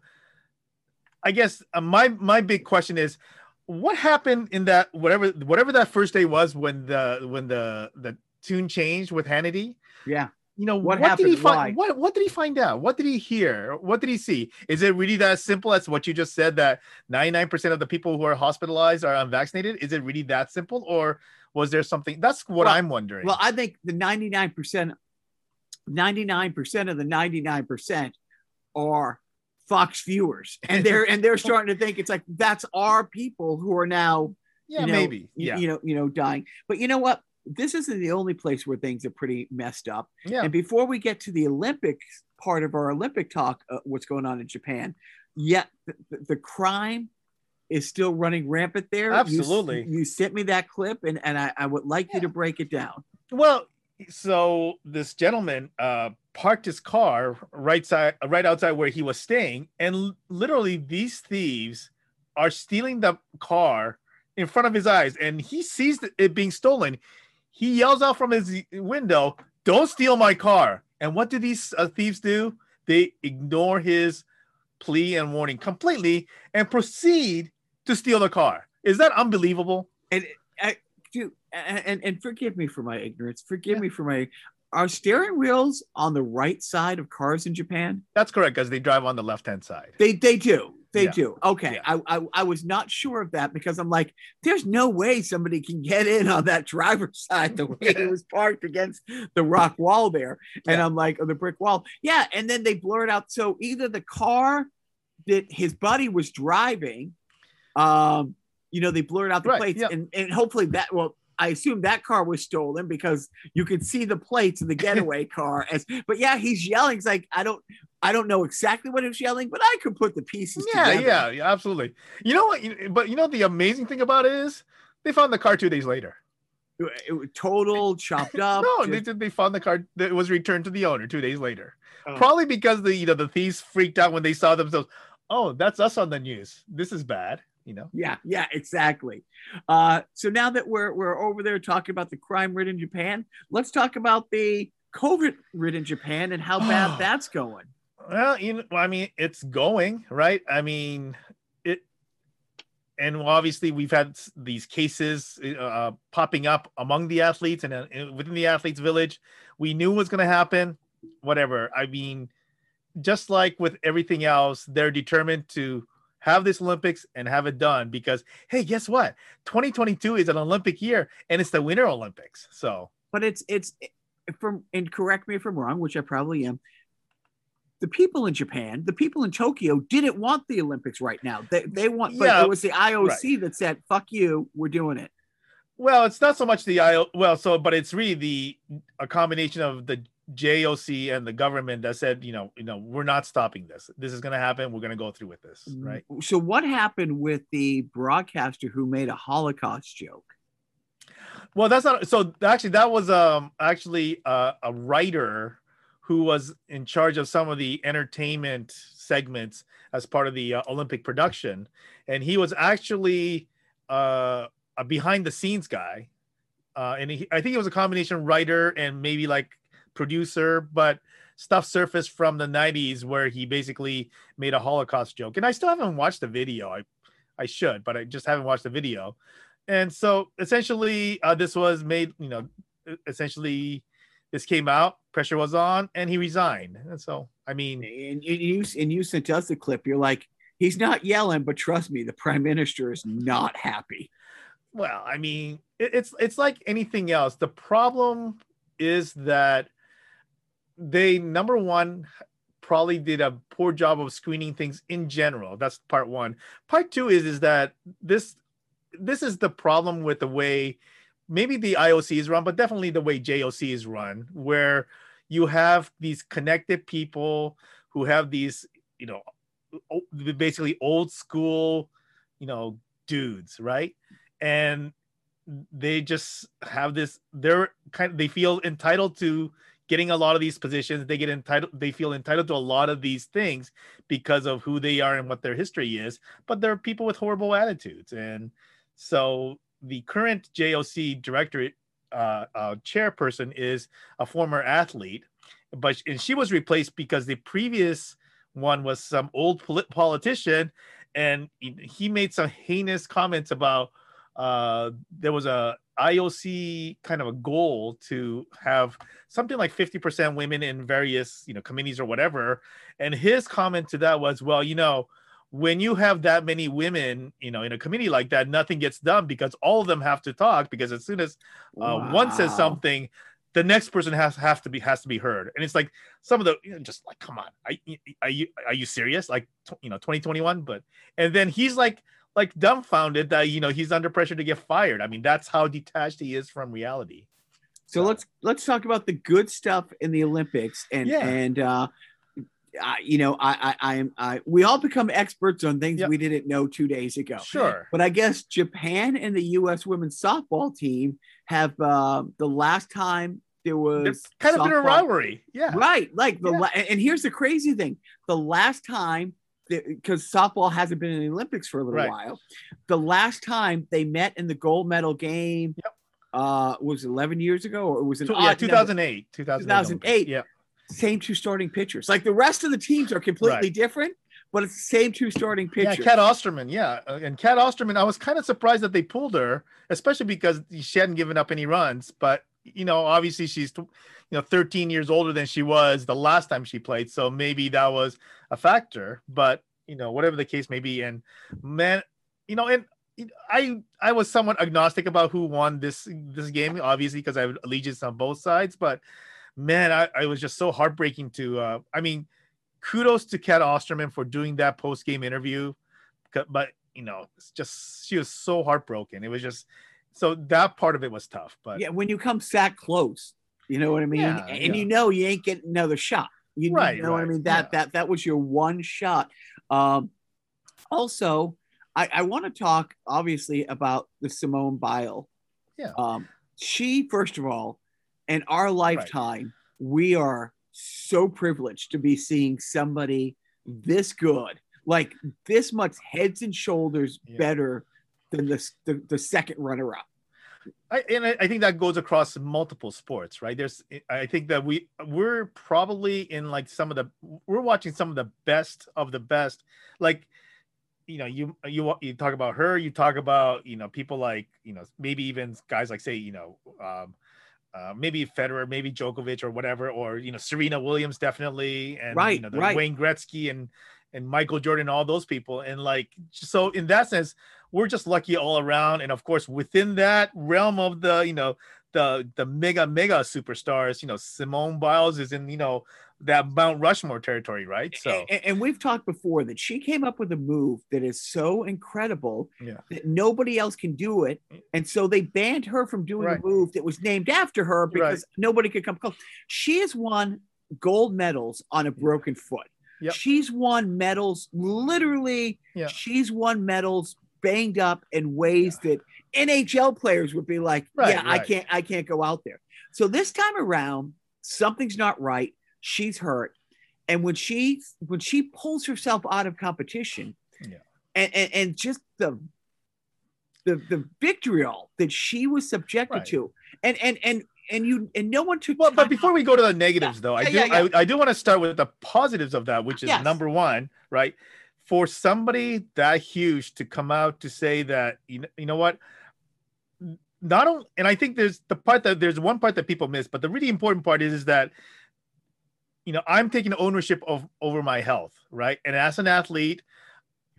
I guess uh, my my big question is, what happened in that whatever whatever that first day was when the when the the tune changed with Hannity? yeah, you know What what, did he find what what did he find out what did he hear what did he see is it really that simple as what you just said that 99% of the people who are hospitalized are unvaccinated is it really that simple or was there something that's what Well- i'm wondering well, I think the ninety nine percent, ninety nine percent of the ninety nine percent are Fox viewers, and they're and they're starting to think it's like that's our people who are now Yeah, you know, maybe. Yeah. you know you know dying. But you know what? This isn't the only place where things are pretty messed up. yeah. And before we get to the Olympics part of our Olympic talk, uh, what's going on in Japan? Yeah, the, the- crime is still running rampant there. Absolutely. You, sent me that clip, and, and I, I would like you to break it down. Well, so this gentleman uh, parked his car right side, right outside where he was staying, and literally these thieves are stealing the car in front of his eyes, and he sees it being stolen. He yells out from his window, "Don't steal my car!" And what do these uh, thieves do? They ignore his plea and warning completely and proceed to steal the car. Is that unbelievable? And I, dude, and, and and forgive me for my ignorance. Forgive Yeah. me for my. Are steering wheels on the right side of cars in Japan? That's correct, because they drive on the left hand side. They they do. They Yeah. do. Okay. Yeah. I, I I was not sure of that because I'm like, there's no way somebody can get in on that driver's side the way it was parked against the rock wall there. And Yeah. I'm like, or the brick wall. Yeah. And then they blurred out. So either the car that his buddy was driving, um, you know, they blurred out the Right, plates and, and hopefully that well, I assume that car was stolen because you could see the plates of the getaway car as but yeah, he's yelling. It's like I don't I don't know exactly what he was yelling, but I could put the pieces Yeah, together. yeah, yeah, absolutely. You know what? you- But you know the amazing thing about it is they found the car two days later. It, was total chopped up. no, just- they did. They found the car that was returned to the owner two days later. Oh. Probably because the you know the thieves freaked out when they saw themselves. Oh, that's us on the news. This is bad. You know. yeah, yeah, exactly. Uh, so now that we're we're over there talking about the crime ridden Japan, let's talk about the COVID ridden Japan and how bad that's going. Well, you know, I mean, it's going right. I mean, it, and obviously we've had these cases uh, popping up among the athletes and uh, within the athletes' village. We knew was going to happen. Whatever. I mean, just like with everything else, they're determined to have this Olympics and have it done because, hey, guess what? 2022 is an Olympic year and it's the Winter Olympics. So But it's it's from and correct me if I'm wrong, which I probably am. The people in Japan, the people in Tokyo didn't want the Olympics right now. They they want, but Yeah, it was the IOC that said, "Fuck you, we're doing it." Well, it's not so much the IO. Well, so but it's really the a combination of the JOC and the government that said, you know, you know, we're not stopping this. This is going to happen. We're going to go through with this, right? So what happened with the broadcaster who made a Holocaust joke? Well, that's not. So actually, that was um actually uh, a writer who was in charge of some of the entertainment segments as part of the uh, Olympic production, and he was actually uh, a behind the scenes guy, uh, and he, I think he was a combination writer and maybe like producer, but stuff surfaced from the 90s where he basically made a Holocaust joke. And I still haven't watched the video. I I should, but I just haven't watched the video. And so essentially uh, this was made, you know, essentially this came out, pressure was on, and he resigned. And so I mean, And you, you and you sent us the clip. You're like, he's not yelling, but trust me, the prime minister is not happy. Well, I mean, it, it's it's like anything else. The problem is that they number one probably did a poor job of screening things in general. That's part one. Part two is is that this this is the problem with the way maybe the IOC is run, but definitely the way JOC is run, where you have these connected people who have these, you know, basically old school, you know, dudes, right? And they just have this, they're kind of, they feel entitled to getting a lot of these positions. They get entitled, they feel entitled to a lot of these things because of who they are and what their history is. But they're people with horrible attitudes. And so the current JOC director uh, uh, chairperson is a former athlete, but and she was replaced because the previous one was some old polit- politician, and he made some heinous comments about uh, there was a IOC kind of a goal to have something like 50% women in various you know committees or whatever, and his comment to that was, well, you know when you have that many women, you know, in a committee like that, nothing gets done because all of them have to talk. Because as soon as uh, one says something, the next person has have to be has to be heard. And it's like some of the you know, just like come on are, are you are you serious? Like you know 2021 but and then he's like like dumbfounded that you know he's under pressure to get fired i mean that's how detached he is from reality so, so let's let's talk about the good stuff in the olympics and Yeah. and uh I, you know I, I i'm i we all become experts on things Yep. we didn't know two days ago sure But I guess Japan and the U.S. women's softball team have uh, the last time there was kind of been a softball- rivalry yeah right? Like the Yeah. la- and here's the crazy thing: the last time because softball hasn't been in the Olympics for a little Right. while, the last time they met in the gold medal game Yep. uh, was 11 years ago, or it was odd yeah 2008 2008 2008. yeah Same two starting pitchers. Like the rest of the teams are completely Right. different, but it's the same two starting pitchers. Yeah. Cat Osterman. Yeah, Uh, and Cat Osterman, I was kind of surprised that they pulled her, especially because she hadn't given up any runs. But you know, obviously she's you know 13 years older than she was the last time she played, so maybe that was a factor. But you know, whatever the case may be, and man, you know, and I I was somewhat agnostic about who won this this game, obviously because I have allegiance on both sides. But man, I, I was just so heartbreaking to. Uh, I mean, kudos to Cat Osterman for doing that post game interview, but you know, it's just she was so heartbroken. It was just so that part of it was tough. But yeah, when you come that close, you know what I mean, Yeah, and yeah. you know you ain't getting another shot. You Right, know what I mean? That yeah. that that was your one shot. Um, also, I, I want to talk obviously about the Simone Bile. Yeah. Um, she first of all, in our lifetime, we are so privileged to be seeing somebody this good, like this much heads and shoulders better than the, the the second runner up. I, and I, I think that goes across multiple sports, right? There's, I think that we we're probably in like some of the we're watching some of the best of the best. Like, you know, you you you talk about her, you talk about you know people like you know maybe even guys like say you know um, uh, maybe Federer, maybe Djokovic or whatever, or you know Serena Williams definitely, and you know the right. Wayne Gretzky and and Michael Jordan, all those people, and like so in that sense, we're just lucky all around. And of course, within that realm of the you know the the mega mega superstars, you know Simone Biles is in you know that Mount Rushmore territory, right? So and, and we've talked before that she came up with a move that is so incredible Yeah. that nobody else can do it and so they banned her from doing Right. a move that was named after her because nobody could come close she has won gold medals on a broken foot Yep. she's won medals literally Yeah. she's won medals banged up in ways that nhl players would be like Right, yeah i can't i can't go out there so this time around something's not right she's hurt and when she when she pulls herself out of competition Yeah. and, and and just the the the vitriol that she was subjected Right. to and and and and you and no one took Well, but before we go to the negatives, though, I Yeah, do yeah, yeah. I, I do want to start with the positives of that, which is Yes. number one, right? For somebody that huge to come out to say that you know, you know what, not only, and I think there's the part that there's one part that people miss, but the really important part is is that you know I'm taking ownership of over my health, right? And as an athlete,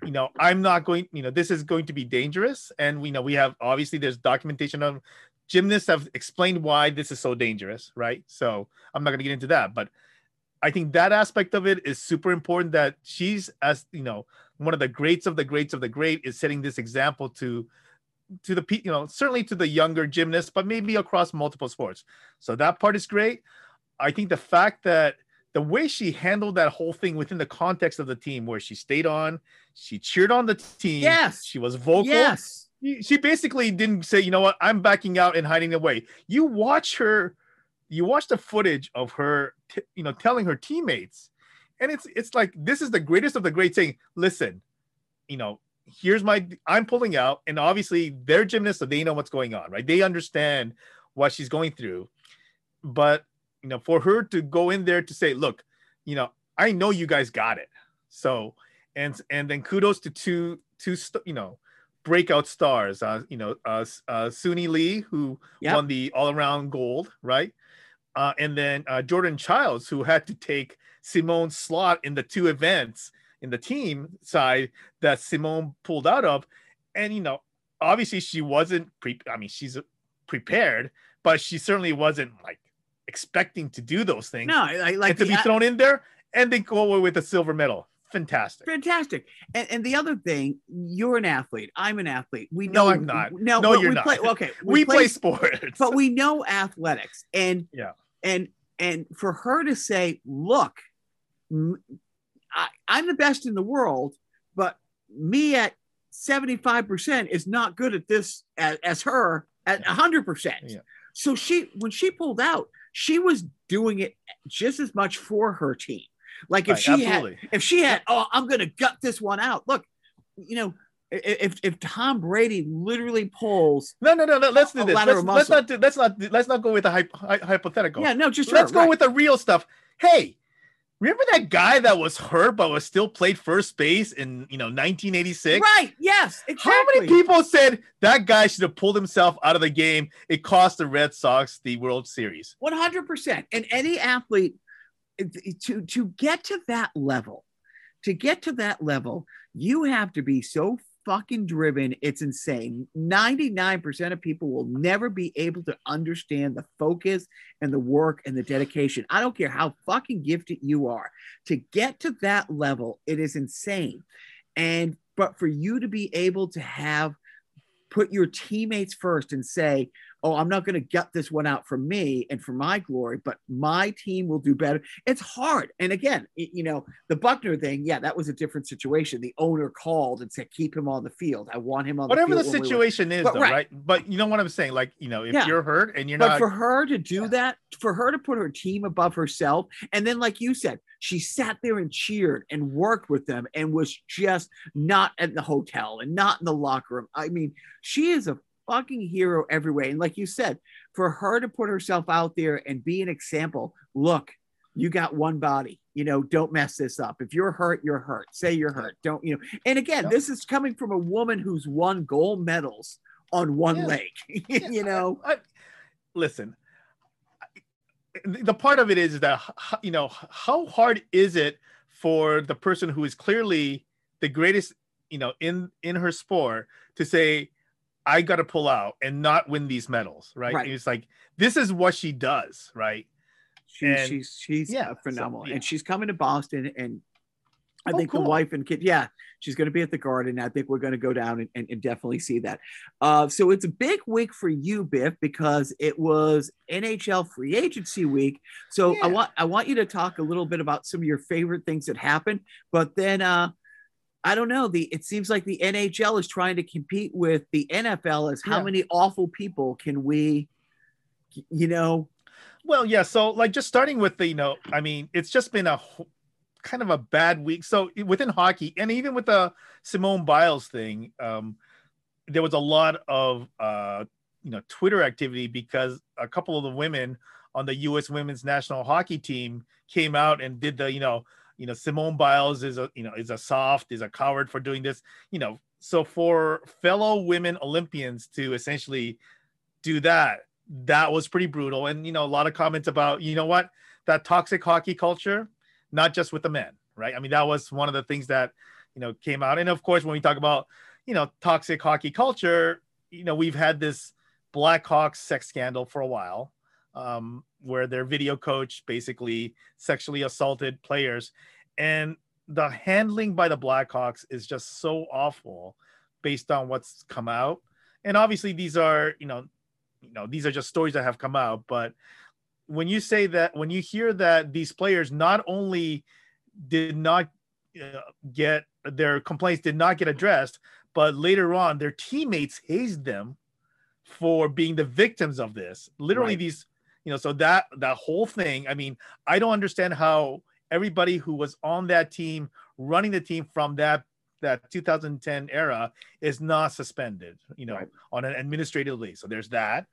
you know I'm not going, you know, this is going to be dangerous, and we know we have obviously there's documentation of gymnasts have explained why this is so dangerous, right? So I'm not going to get into that, but I think that aspect of it is super important that she's as you know one of the greats of the greats of the great is setting this example to to the you know certainly to the younger gymnasts but maybe across multiple sports. So that part is great. I think the fact that the way she handled that whole thing within the context of the team where she stayed on she cheered on the team Yes. she was vocal. Yes. She she basically didn't say, you know what, I'm backing out and hiding away. You watch her, you watch the footage of her, t- you know, telling her teammates, and it's it's like this is the greatest of the great saying, listen, you know, here's my, I'm pulling out, and obviously they're gymnasts, so they know what's going on, right? They understand what she's going through, but you know, for her to go in there to say, look, you know, I know you guys got it, so and and then kudos to two two you know breakout stars. Uh, you know, uh, uh, Suni Lee, who Yep. won the all-around gold, right? Uh, and then uh, Jordan Chiles, who had to take Simone's slot in the two events in the team side that Simone pulled out of. And you know, obviously she wasn't pre. I mean, she's prepared, but she certainly wasn't like expecting to do those things. No, I, like and to be a- thrown in there and they go away with a silver medal. Fantastic. fantastic. And, and the other thing, you're an athlete. I'm an athlete. We No, know I'm not. No, No, you're we not. Play, okay, We, play, sports. but we know athletics and Yeah. and and for her to say look I'm the best in the world but me at 75% is not good at this as, as her at 100% Yeah. so she when she pulled out she was doing it just as much for her team like if Right, she had if she had oh i'm gonna gut this one out look you know if if tom brady literally pulls No, no, no, no. Let's do this. Let's, let's not do. Let's not. Let's not go with hy- hypothetical. yeah no just let's her, go right. with the real stuff. Hey, remember that guy that was hurt but was still played first base in you know 1986? Right. Yes. Exactly. How many people said that guy should have pulled himself out of the game? It cost the Red Sox the World Series. One hundred percent. And any athlete to to get to that level, to get to that level, you have to be so fucking driven. It's insane. Ninety nine percent of people will never be able to understand the focus and the work and the dedication. I don't care how fucking gifted you are. To get to that level, it is insane. And but for you to be able to have put your teammates first and say, "Oh, I'm not going to get this one out for me and for my glory, but my team will do better." It's hard. And again, y- you know, the Buckner thing, yeah, that was a different situation. The owner called and said, "Keep him on the field. I want him on Whatever the the field." when we win." situation is, But though, right. right. But you know what I'm saying? Like, you know, if Yeah. you're hurt and you're not but not, for her to do Yeah. that, for her to put her team above herself, and then, like you said, she sat there and cheered and worked with them and was just not at the hotel and not in the locker room. I mean, she is a fucking hero every way. And like you said, for her to put herself out there and be an example, look, you got one body. You know, don't mess this up. If you're hurt, you're hurt. Say you're hurt. Don't, you know. And again, Yeah. this is coming from a woman who's won gold medals on one Yeah. leg. Yeah, you know, I, listen, I- the part of it is that you know how hard is it for the person who is clearly the greatest, you know, in in her sport to say, "I got to pull out and not win these medals," right? Right. It's like this is what she does, right? She, And- she's she's yeah, uh, so, phenomenal, yeah. and she's coming to Boston, and I Oh, think cool. the wife and kid, yeah, she's going to be at the Garden. I think we're going to go down and, and, and definitely see that. Uh, so it's a big week for you, Biff, because it was NHL free agency week. So Yeah. I want I want you to talk a little bit about some of your favorite things that happened, but then. uh I don't know. The it seems like the NHL is trying to compete with the NFL. As how Yeah. many awful people can we, you know, Well, yeah. So, like, just starting with the, you know, I mean, it's just been a kind of a bad week. So within hockey, and even with the Simone Biles thing, um, there was a lot of, uh, you know, Twitter activity because a couple of the women on the U.S. Women's National Hockey Team came out and did the, you know, you know, Simone Biles is a, you know, is a soft, is a coward for doing this, you know. So for fellow women Olympians to essentially do that that was pretty brutal. And you know a lot of comments about you know what that toxic hockey culture not just with the men right? I mean that was one of the things that you know came out. And of course when we talk about you know toxic hockey culture you know we've had this blackhawks sex scandal for a while. Um, where their video coach basically sexually assaulted players. And the handling by the blackhawks is just so awful based on what's come out. And obviously these are you know you know these are just stories that have come out. But when you say that when you hear that these players not only did not uh, get their complaints did not get addressed but later on their teammates hazed them for being the victims of this. Literally Right. these you know so that that whole thing i mean i don't understand how everybody who was on that team running the team from that that 2010 era is not suspended you know Right. on an administrative leave. So there's that.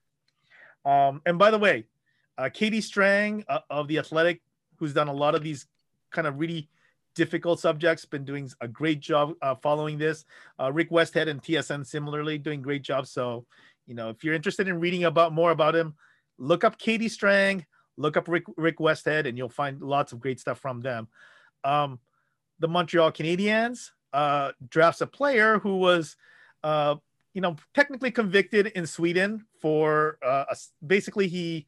Um and by the way uh, katie strang uh, of the athletic who's done a lot of these kind of really difficult subjects been doing a great job uh, following this. Uh, rick westhead and tsn similarly doing great jobs so you know if you're interested in reading about more about him look up katie strang look up rick, rick westhead and you'll find lots of great stuff from them um, the montreal canadiens uh, drafts a player who was uh, you know technically convicted in sweden for uh, a- basically he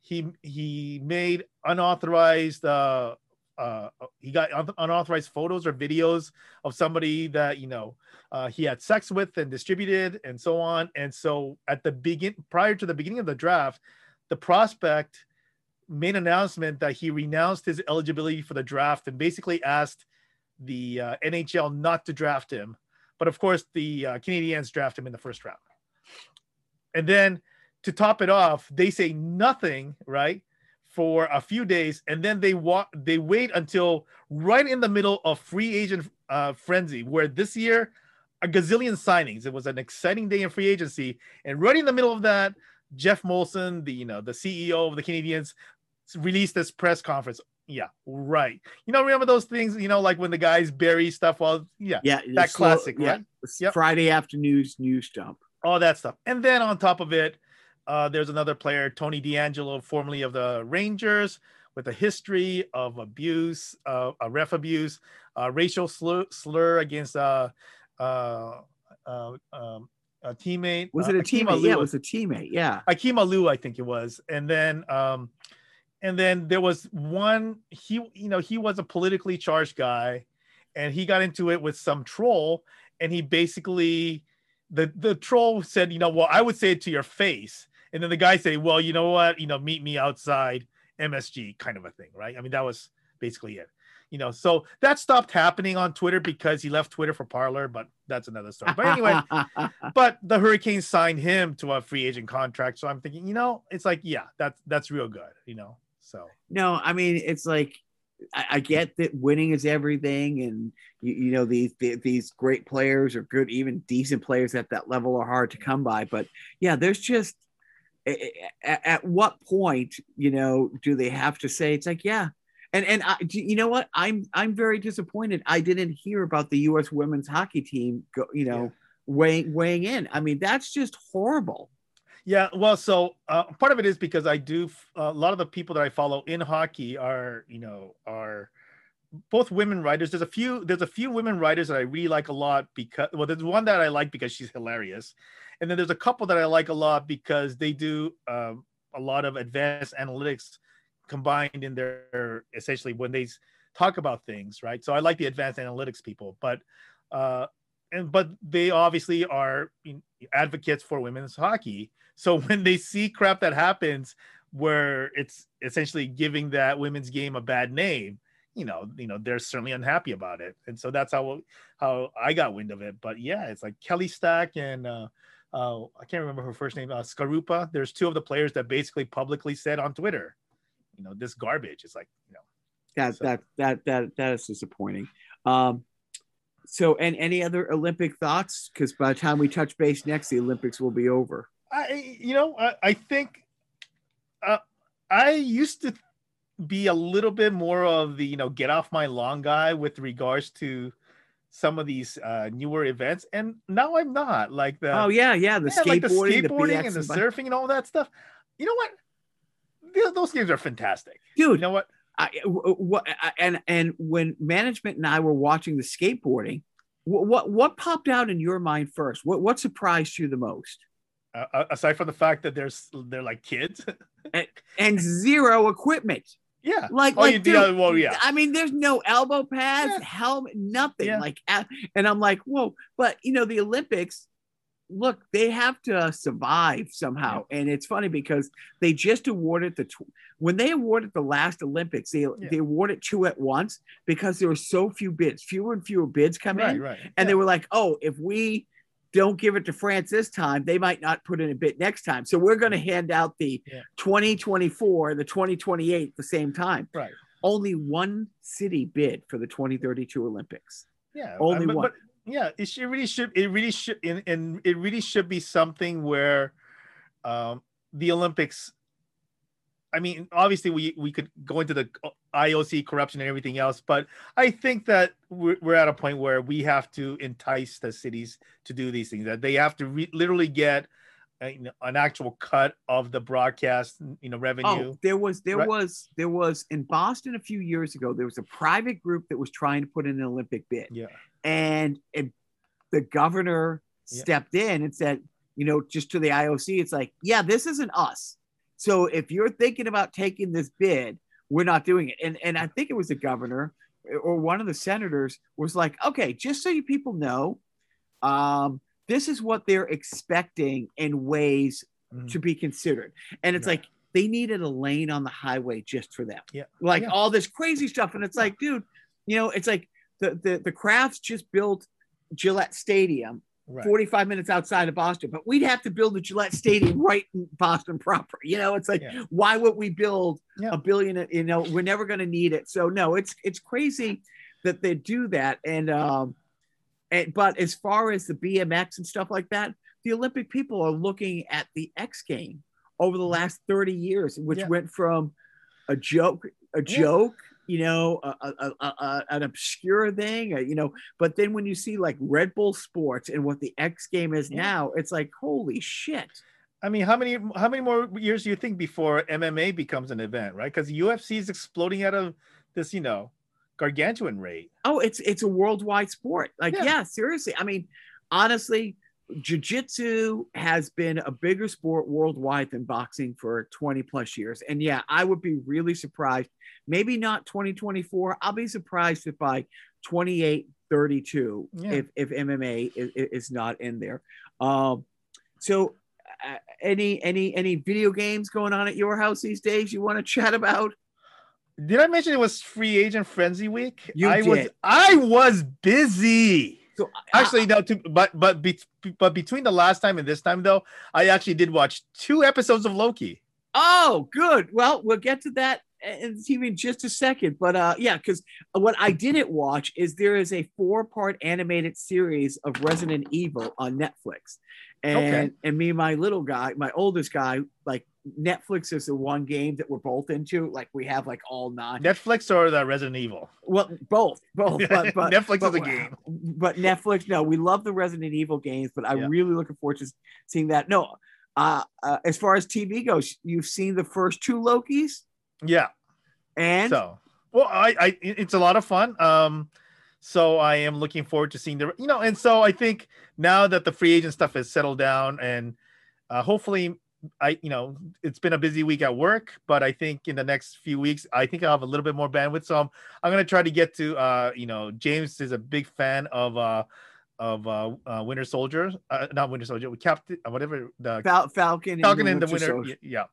he he made unauthorized uh, uh, he got unauthorized photos or videos of somebody that you know uh, he had sex with and distributed and so on. And so at the begin prior to the beginning of the draft, the prospect made an announcement that he renounced his eligibility for the draft and basically asked the uh, NHL not to draft him. But of course, the uh, Canadiens draft him in the first round. And then to top it off, they say nothing, right? for a few days, and then they walk. They wait until right in the middle of free agent uh, frenzy, where this year a gazillion signings. It was an exciting day in free agency, and right in the middle of that, Geoff Molson, the you know the CEO of the Canadiens, released this press conference. Yeah, right. You know, remember those things? You know, like when the guys bury stuff. Well, yeah, yeah, that slow, classic, yeah. right? Yep. Friday afternoon's news dump. All that stuff, and then on top of it, uh, there's another player, Tony DeAngelo, formerly of the Rangers, with a history of abuse, uh, a ref abuse, uh, racial slur, slur against uh, uh, uh, um, a teammate. Was it a teammate? Yeah, it was a teammate. Yeah, Akim Aliu, I think it was, and then. Um, and then there was one he you know he was a politically charged guy and he got into it with some troll and he basically the the troll said you know well i would say it to your face and then the guy say, "Well, you know what? You know, meet me outside MSG," kind of a thing, right? I mean, that was basically it. You know, so that stopped happening on Twitter because he left Twitter for Parler, but that's another story. But anyway, but the Hurricanes signed him to a free agent contract, so I'm thinking, you know, it's like, yeah, that's that's real good, you know. So no, I mean, it's like I, I get that winning is everything, and you, you know these these great players are good, even decent players at that level are hard to come by. But yeah, there's just at, what point you know do they have to say it's like yeah and and I, you know what? I'm i'm very disappointed i didn't hear about the us women's hockey team go, you know yeah. weighing weighing in. I mean that's just horrible. Yeah well so uh, part of it is because i do uh, a lot of the people that i follow in hockey are you know are both women writers. There's a few there's a few women writers that i really like a lot because well there's one that i like because she's hilarious. And then there's a couple that I like a lot because they do um, a lot of advanced analytics combined in their essentially when they talk about things, right? So I like the advanced analytics people, but uh, and but they obviously are advocates for women's hockey. So when they see crap that happens where it's essentially giving that women's game a bad name, you know, you know, they're certainly unhappy about it. And so that's how how I got wind of it. But yeah, it's like Kelli Stack and uh, uh, I can't remember her first name, uh, Skarupa. There's two of the players that basically publicly said on Twitter, you know, this garbage. It's like, you know, that so. that that that that is disappointing. Um, so, and any other Olympic thoughts? Because by the time we touch base next, the Olympics will be over. I, you know, I, I think uh, I used to be a little bit more of the, you know, get off my lawn guy with regards to some of these uh, newer events, and now I'm not like the. Oh yeah, yeah, the yeah, skateboarding, like the skateboarding, the and the surfing, and all that stuff. You know what? Those games are fantastic, dude. You know what? I, what and and when management and I were watching the skateboarding, what what, what popped out in your mind first? What what surprised you the most? Uh, aside from the fact that there's they're like kids and, and zero equipment. Yeah. Like, oh, like dude, yeah, well, yeah. I mean, there's no elbow pads, yeah. helmet, nothing. Yeah. Like, and I'm like, whoa. But you know, the Olympics, look, they have to survive somehow. Yeah. And it's funny because they just awarded the tw- when they awarded the last Olympics, they they awarded two at once because there were so few bids, fewer and fewer bids come right, in, right. and they were like, oh, if we don't give it to France this time, they might not put in a bid next time. So we're going to hand out the yeah. 2024, the 2028 at the same time. Right. Only one city bid for the 2032 Olympics. Yeah. Only but, one. But yeah, it should really should it really should and, and it really should be something where um the Olympics I mean, obviously, we we could go into the IOC corruption and everything else, but I think that we're, we're at a point where we have to entice the cities to do these things. That they have to re- literally get an actual cut of the broadcast, you know, revenue. Oh, there was there right? was there was in Boston a few years ago. There was a private group that was trying to put in an Olympic bid. Yeah, and it, the governor yeah. stepped in and said, you know, just to the IOC, it's like, yeah, this isn't us So if you're thinking about taking this bid, we're not doing it. And and I think it was the governor or one of the senators was like, okay, just so you people know, um, this is what they're expecting in ways Mhm. to be considered. And it's Yeah. like they needed a lane on the highway just for them. Yeah. Like Yeah. all this crazy stuff. And it's like, dude, you know, it's like the the, the crafts just built Gillette Stadium Right. 45 minutes outside of Boston, but we'd have to build a Gillette Stadium right in Boston proper. You know, it's like, Yeah. why would we build Yeah. a billion? You know, we're never going to need it. So no, it's it's crazy that they do that. And um, and but as far as the BMX and stuff like that, the Olympic people are looking at the X game over the last 30 years, which Yeah. went from a joke, a joke, you know, a, a, a, a- an obscure thing, uh, you know. But then when you see like Red Bull Sports and what the X game is Yeah. now, it's like holy shit. I mean, how many how many more years do you think before MMA becomes an event, right? Because UFC is exploding out of this, you know, gargantuan rate. Oh, it's it's a worldwide sport. Like, Yeah. yeah, seriously. I mean, honestly, jiu-jitsu has been a bigger sport worldwide than boxing for 20 plus years. And yeah, I would be really surprised. Maybe not 2024. I'll be surprised if by 28 32 Yeah. if if MMA is, is not in there. Um so uh, any any any video games going on at your house these days you want to chat about? Did I mention it was free agent frenzy week? You I was. I was busy. So I- Actually, no. To, but but be, but between the last time and this time, though, I actually did watch two episodes of Loki. Oh, good. Well, we'll get to that in TV in just a second. But uh, yeah, because what I didn't watch is there is a four-part animated series of Resident Evil on Netflix, and Okay. and me and my little guy, my oldest guy, like Netflix is the one game that we're both into. Like we have like all nine. Netflix or the Resident Evil? Well, both, both. But, but Netflix but, is a game. But Netflix, no, we love the Resident Evil games, but I'm Yeah. really looking forward to seeing that. No, uh, uh, as far as TV goes, you've seen the first two Lokis, Yeah. and So, well, I, I, it's a lot of fun. Um, so I am looking forward to seeing the, you know, and so I think now that the free agent stuff has settled down, and uh, hopefully, I, you know, it's been a busy week at work, but I think in the next few weeks, I think I'll have a little bit more bandwidth. So I'm, I'm gonna try to get to, uh, you know, James is a big fan of, uh, of uh, uh, Winter Soldier, uh, not Winter Soldier, Captain, uh, whatever the Fal- Falcon, Falcon and the Winter Winter. Yeah.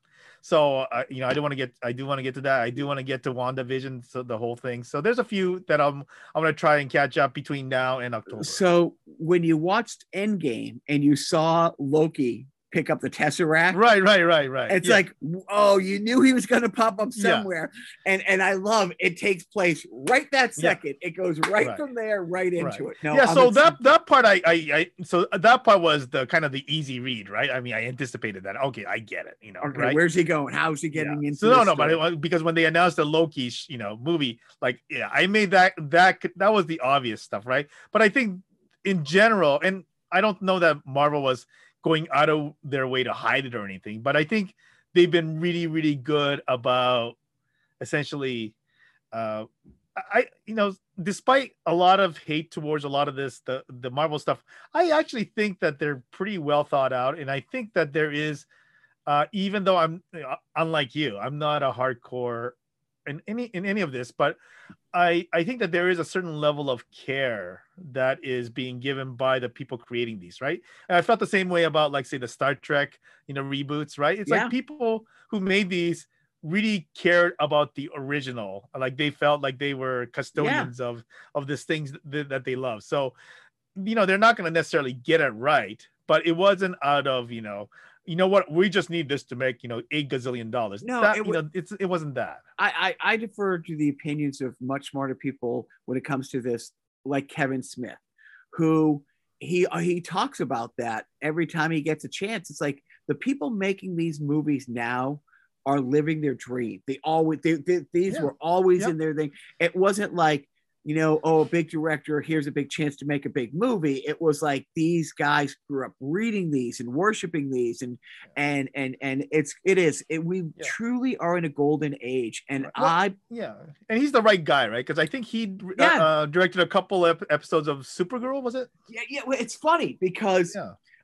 So uh, you know, I do want to get, I do want to get to that. I do want to get to WandaVision, so the whole thing. So there's a few that I'm, I'm gonna try and catch up between now and October. So when you watched Endgame and you saw Loki pick up the Tesseract, right, right, right, right. It's Yeah. like, oh, you knew he was going to pop up Yeah. somewhere, and and I love it. Takes place right that Yeah. second. It goes right, Right. from there right into Right. it. No, yeah. I'm So that that part, I, I, I, so that part was the kind of the easy read, right? I mean, I anticipated that. Okay, I get it. You know, okay, right? where's he going? How's he getting Yeah. into? So no, no, but story? it, because when they announced the Loki, you know, movie, like, yeah, I made that that that was the obvious stuff, right? But I think in general, and I don't know that Marvel was going out of their way to hide it or anything, but I think they've been really, really good about essentially, uh, I, you know, despite a lot of hate towards a lot of this, the the Marvel stuff, I actually think that they're pretty well thought out, and I think that there is uh, even though I'm uh, unlike you, I'm not a hardcore in any in any of this, but I I think that there is a certain level of care that is being given by the people creating these, right? And I felt the same way about like say the Star Trek, you know, reboots, right? It's Yeah. like people who made these really cared about the original like they felt like they were custodians of of these things that, that they love so you know they're not going to necessarily get it right but it wasn't out of you know you know what we just need this to make you know eight gazillion dollars No, that, it you know it's it wasn't that I, I I defer to the opinions of much smarter people when it comes to this, like Kevin Smith, who he he talks about that every time he gets a chance. It's like the people making these movies now are living their dream. They always they, they, these Yeah. were always Yep. in their thing. It wasn't like you know, oh, a big director, here's a big chance to make a big movie. It was like these guys grew up reading these and worshiping these, and and and and it's it is it, we Yeah. truly are in a golden age, and. Well, I yeah and he's the right guy right because i think he uh, Yeah. uh, directed a couple ep- episodes of supergirl was it yeah, yeah. well, It's funny because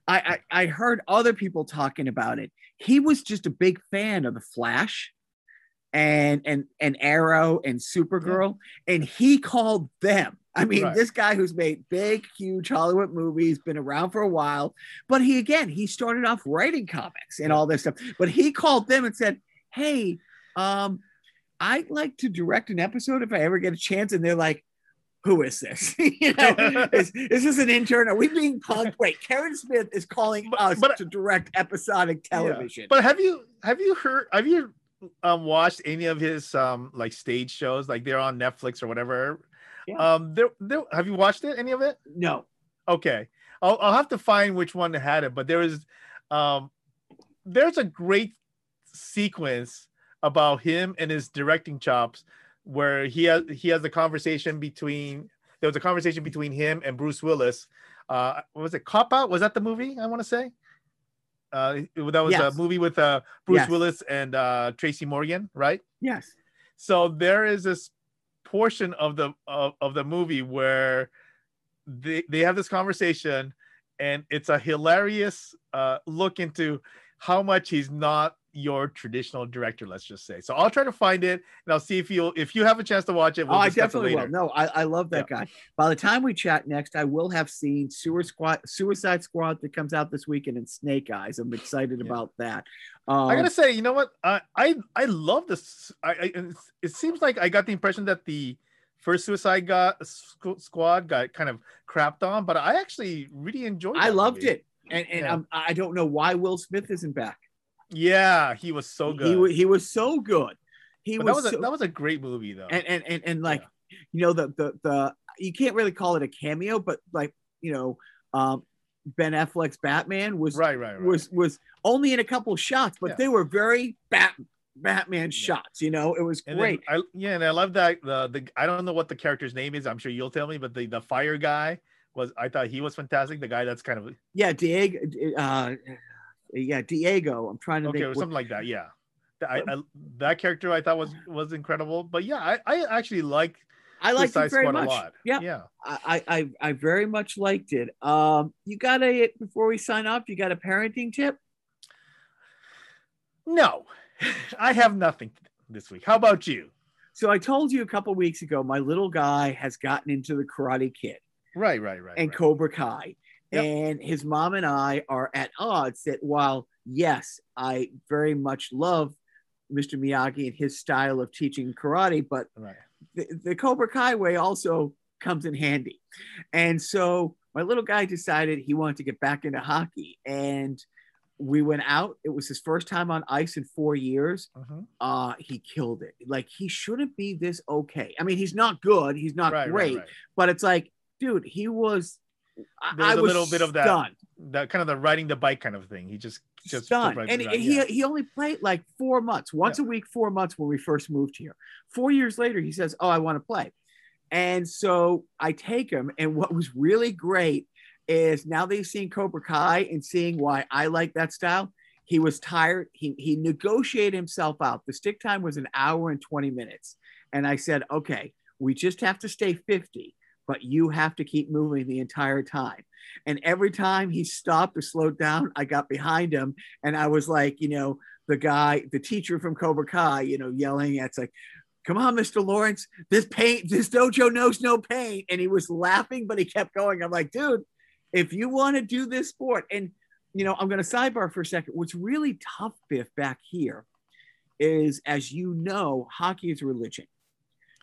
I, I I heard other people talking about it. He was just a big fan of the Flash and and and Arrow and Supergirl, and he called them. I mean, Right. this guy who's made big, huge Hollywood movies, been around for a while, but he again he started off writing comics and all this stuff. But he called them and said, "Hey, um, I'd like to direct an episode if I ever get a chance." And they're like, "Who is this? you know, is, is this an intern? Are we being punked? Wait, Kevin Smith is calling But- us but- to direct episodic Yeah. television." But have you have you heard have you um watched any of his um like stage shows like they're on Netflix or whatever? Yeah. Um there, there have you watched it any of it? no, Okay. I'll I'll have to find which one had it, but there is um there's a great sequence about him and his directing chops where he has he has a conversation between there was a conversation between him and Bruce Willis. Uh what was it Cop Out? Was that the movie I want to say? Uh that was Yes. a movie with uh Bruce Yes. Willis and uh Tracy Morgan, right? yes, so there is this portion of the of, of the movie where they they have this conversation and it's a hilarious uh look into how much he's not your traditional director let's just say so i'll try to find it and i'll see if you if you have a chance to watch it we'll oh, I definitely will. No, I, I love that guy. By the time we chat next, I will have seen Sewer Squad, Suicide Squad that comes out this weekend and Snake Eyes. I'm excited Yeah. about that. Um, I gotta say, you know what? I I, I love this. I, I it seems like I got the impression that the first Suicide got, Squ- Squad got kind of crapped on, but I actually really enjoyed. It. I loved movie. it, and and Yeah. um, I don't know why Will Smith isn't back. Yeah, he was so good. He he was so good. He But that was, was a, that was a great movie though. and, and and and like you know the the the you can't really call it a cameo, but like you know um, Ben Affleck's Batman was right, right, right. was was only in a couple shots, but Yeah. they were very bat Batman shots. You know, it was and great. I, yeah, and I love that the the I don't know what the character's name is. I'm sure you'll tell me, but the the fire guy was I thought he was fantastic. The guy that's kind of yeah, Diego. Uh, yeah, Diego. I'm trying to okay, think. what- something like that. Yeah, I, I, that character I thought was was incredible. But yeah, I, I actually like I liked it very much. a lot. Yeah, yeah. I, I I very much liked it. Um, you got a before we sign off. You got a parenting tip? No, I have nothing this week. How about you? So I told you a couple weeks ago, my little guy has gotten into the Karate Kid Right, right, right. and right. Cobra Kai. Yep. And his mom and I are at odds that while, yes, I very much love Mr. Miyagi and his style of teaching karate, but right. the, the Cobra Kai way also comes in handy. And so my little guy decided he wanted to get back into hockey. And we went out. It was his first time on ice in four years. Mhm. Uh, he killed it. Like he shouldn't be this okay. I mean, he's not good. He's not Right, great. right, right. But it's like, dude, he was. I, There was I a little bit of that stunned, That kind of the riding the bike kind of thing. He just just stunned. and he, he yeah. he only played like four months, once a week, four months when we first moved here. Four years later, he says, "Oh, I want to play," and so I take him. And what was really great is now that he's seen Cobra Kai and seeing why I like that style. He was tired. He he negotiated himself out. The stick time was an hour and twenty minutes, and I said, "Okay, we just have to stay fifty." But you have to keep moving the entire time. And every time he stopped or slowed down, I got behind him and I was like, you know, the guy, the teacher from Cobra Kai, you know, yelling at, like, come on, Mr. Lawrence, this pain, this dojo knows no pain. And he was laughing, but he kept going. I'm like, dude, if you want to do this sport, and you know, I'm going to sidebar for a second. What's really tough, Biff, back here is, as you know, hockey is religion.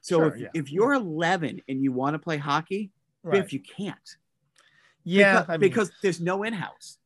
So Sure, if, yeah. if you're 11 and you want to play hockey, Right. Biff, you can't. yeah, because, I mean, because there's no in-house.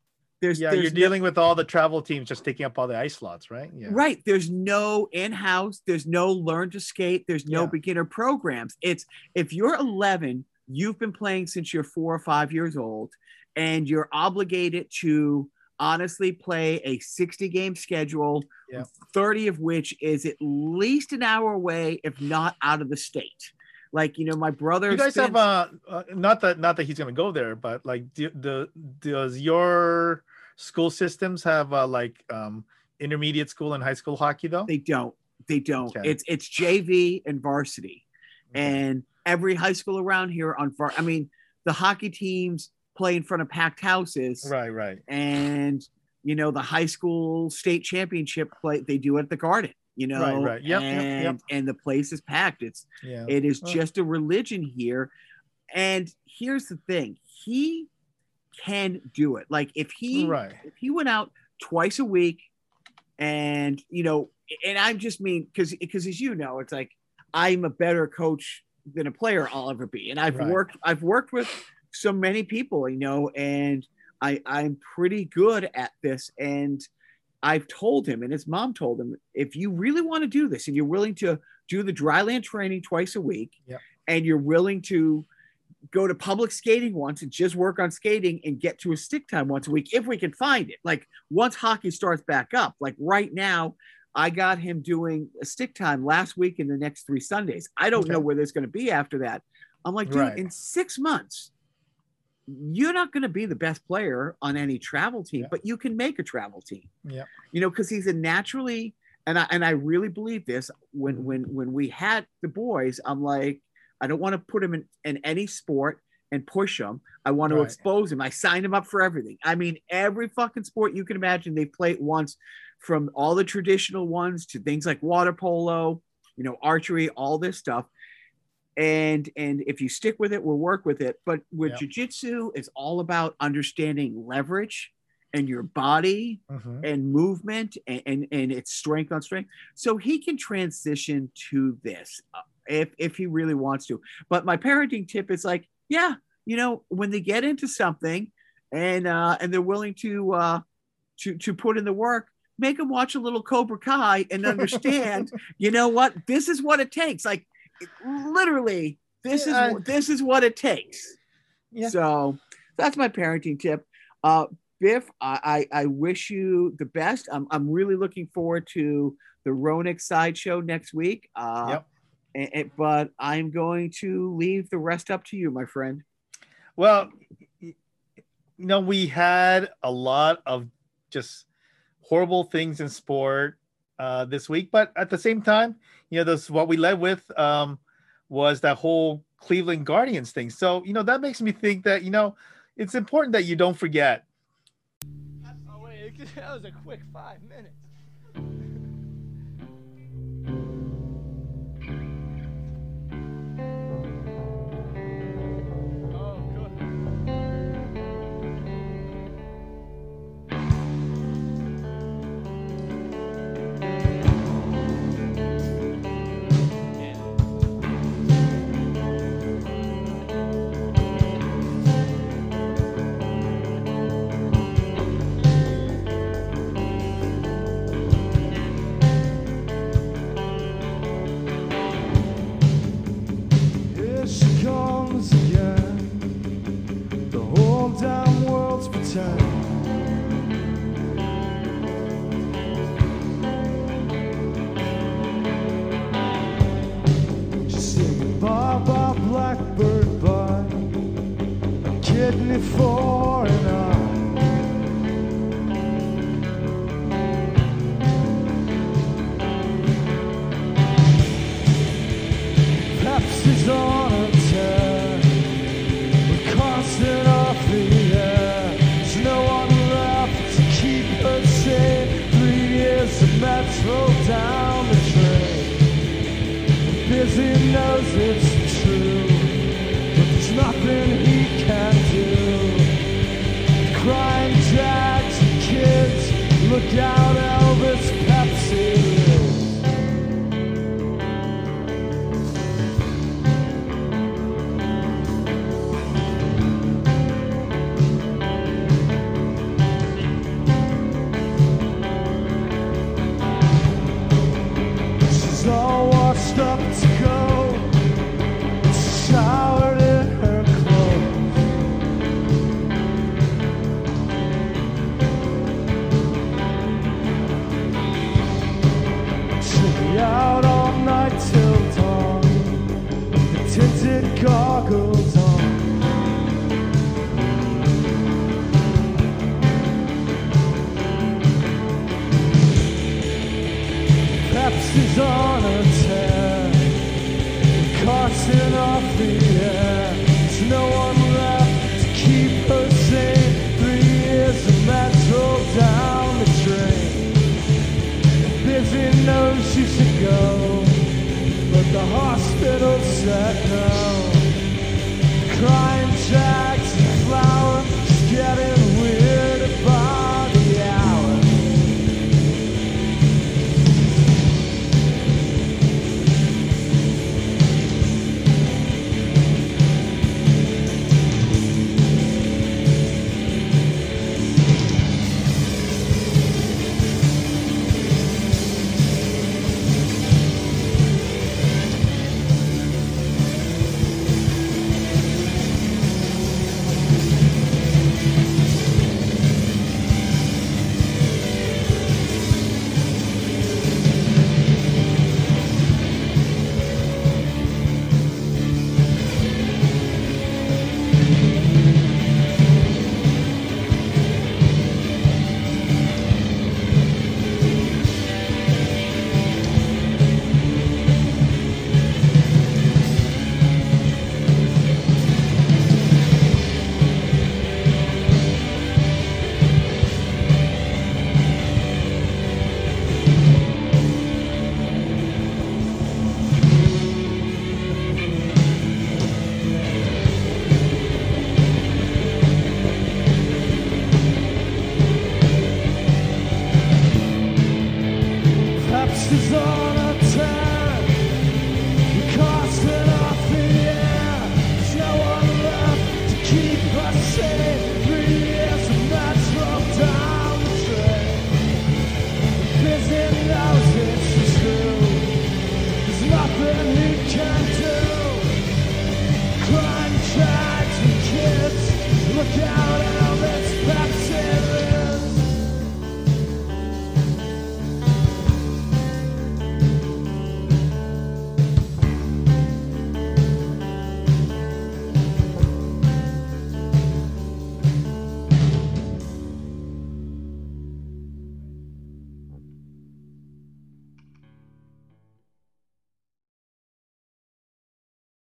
There's yeah, there's you're no- dealing with all the travel teams just taking up all the ice slots, right? Yeah. Right. There's no in-house, there's no learn to skate, there's no Yeah. beginner programs. It's if you're 11, you've been playing since you're 4 or 5 years old and you're obligated to honestly play a 60 game schedule, Yeah. 30 of which is at least an hour away if not out of the state. Like, you know, my brother You guys spends- have uh, uh, not that not that he's gonna go there, but like do, the does your school systems have uh, like um intermediate school and high school hockey though? they don't. They don't. Okay. It's it's JV and varsity. and every high school around here on far i mean the hockey teams play in front of packed houses. Right, right. And you know, the high school state championship play they do at the Garden. You know, Right, right. Yep, yep, and yep. and the place is packed. It's Yeah. it is just a religion here. And here's the thing: he can do it. Like if he right. if he went out twice a week and you know and i just mean because because as you know it's like i'm a better coach than a player i'll ever be and i've Right. worked i've worked with so many people you know and i i'm pretty good at this and i've told him and his mom told him if you really want to do this and you're willing to do the dryland training twice a week Yep. and you're willing to go to public skating once and just work on skating and get to a stick time once a week if we can find it. Like once hockey starts back up, like right now, I got him doing a stick time last week and the next three Sundays. I don't know Okay. where there's going to be after that. I'm like, dude, Right. in six months, you're not going to be the best player on any travel team, Yeah. but you can make a travel team. Yeah. You know, because he's a naturally, and I and I really believe this. When when when we had the boys, I'm like, I don't want to put him in, in any sport and push him. I want to Right. expose him. I signed him up for everything. I mean, every fucking sport you can imagine, they played once, from all the traditional ones to things like water polo, you know, archery, all this stuff. And and if you stick with it, we'll work with it. But with Yep. jujitsu, it's all about understanding leverage and your body Mhm. and movement and, and and its strength on strength so he can transition to this uh, if if he really wants to but my parenting tip is like yeah you know when they get into something and uh and they're willing to uh to to put in the work make them watch a little cobra kai and understand you know what this is what it takes like literally this Yeah, is I- this is what it takes Yeah. so that's my parenting tip. Uh, Biff, I, I, I wish you the best. I'm, I'm really looking forward to the Ronick sideshow next week. Uh, Yep. a- a- but I'm going to leave the rest up to you, my friend. Well, you know, we had a lot of just horrible things in sport uh, this week, but at the same time, you know, this what we led with um, was that whole Cleveland Guardians thing. So, you know, that makes me think that you know it's important that you don't forget. Oh wait, that was a quick five minutes. World's Crying child.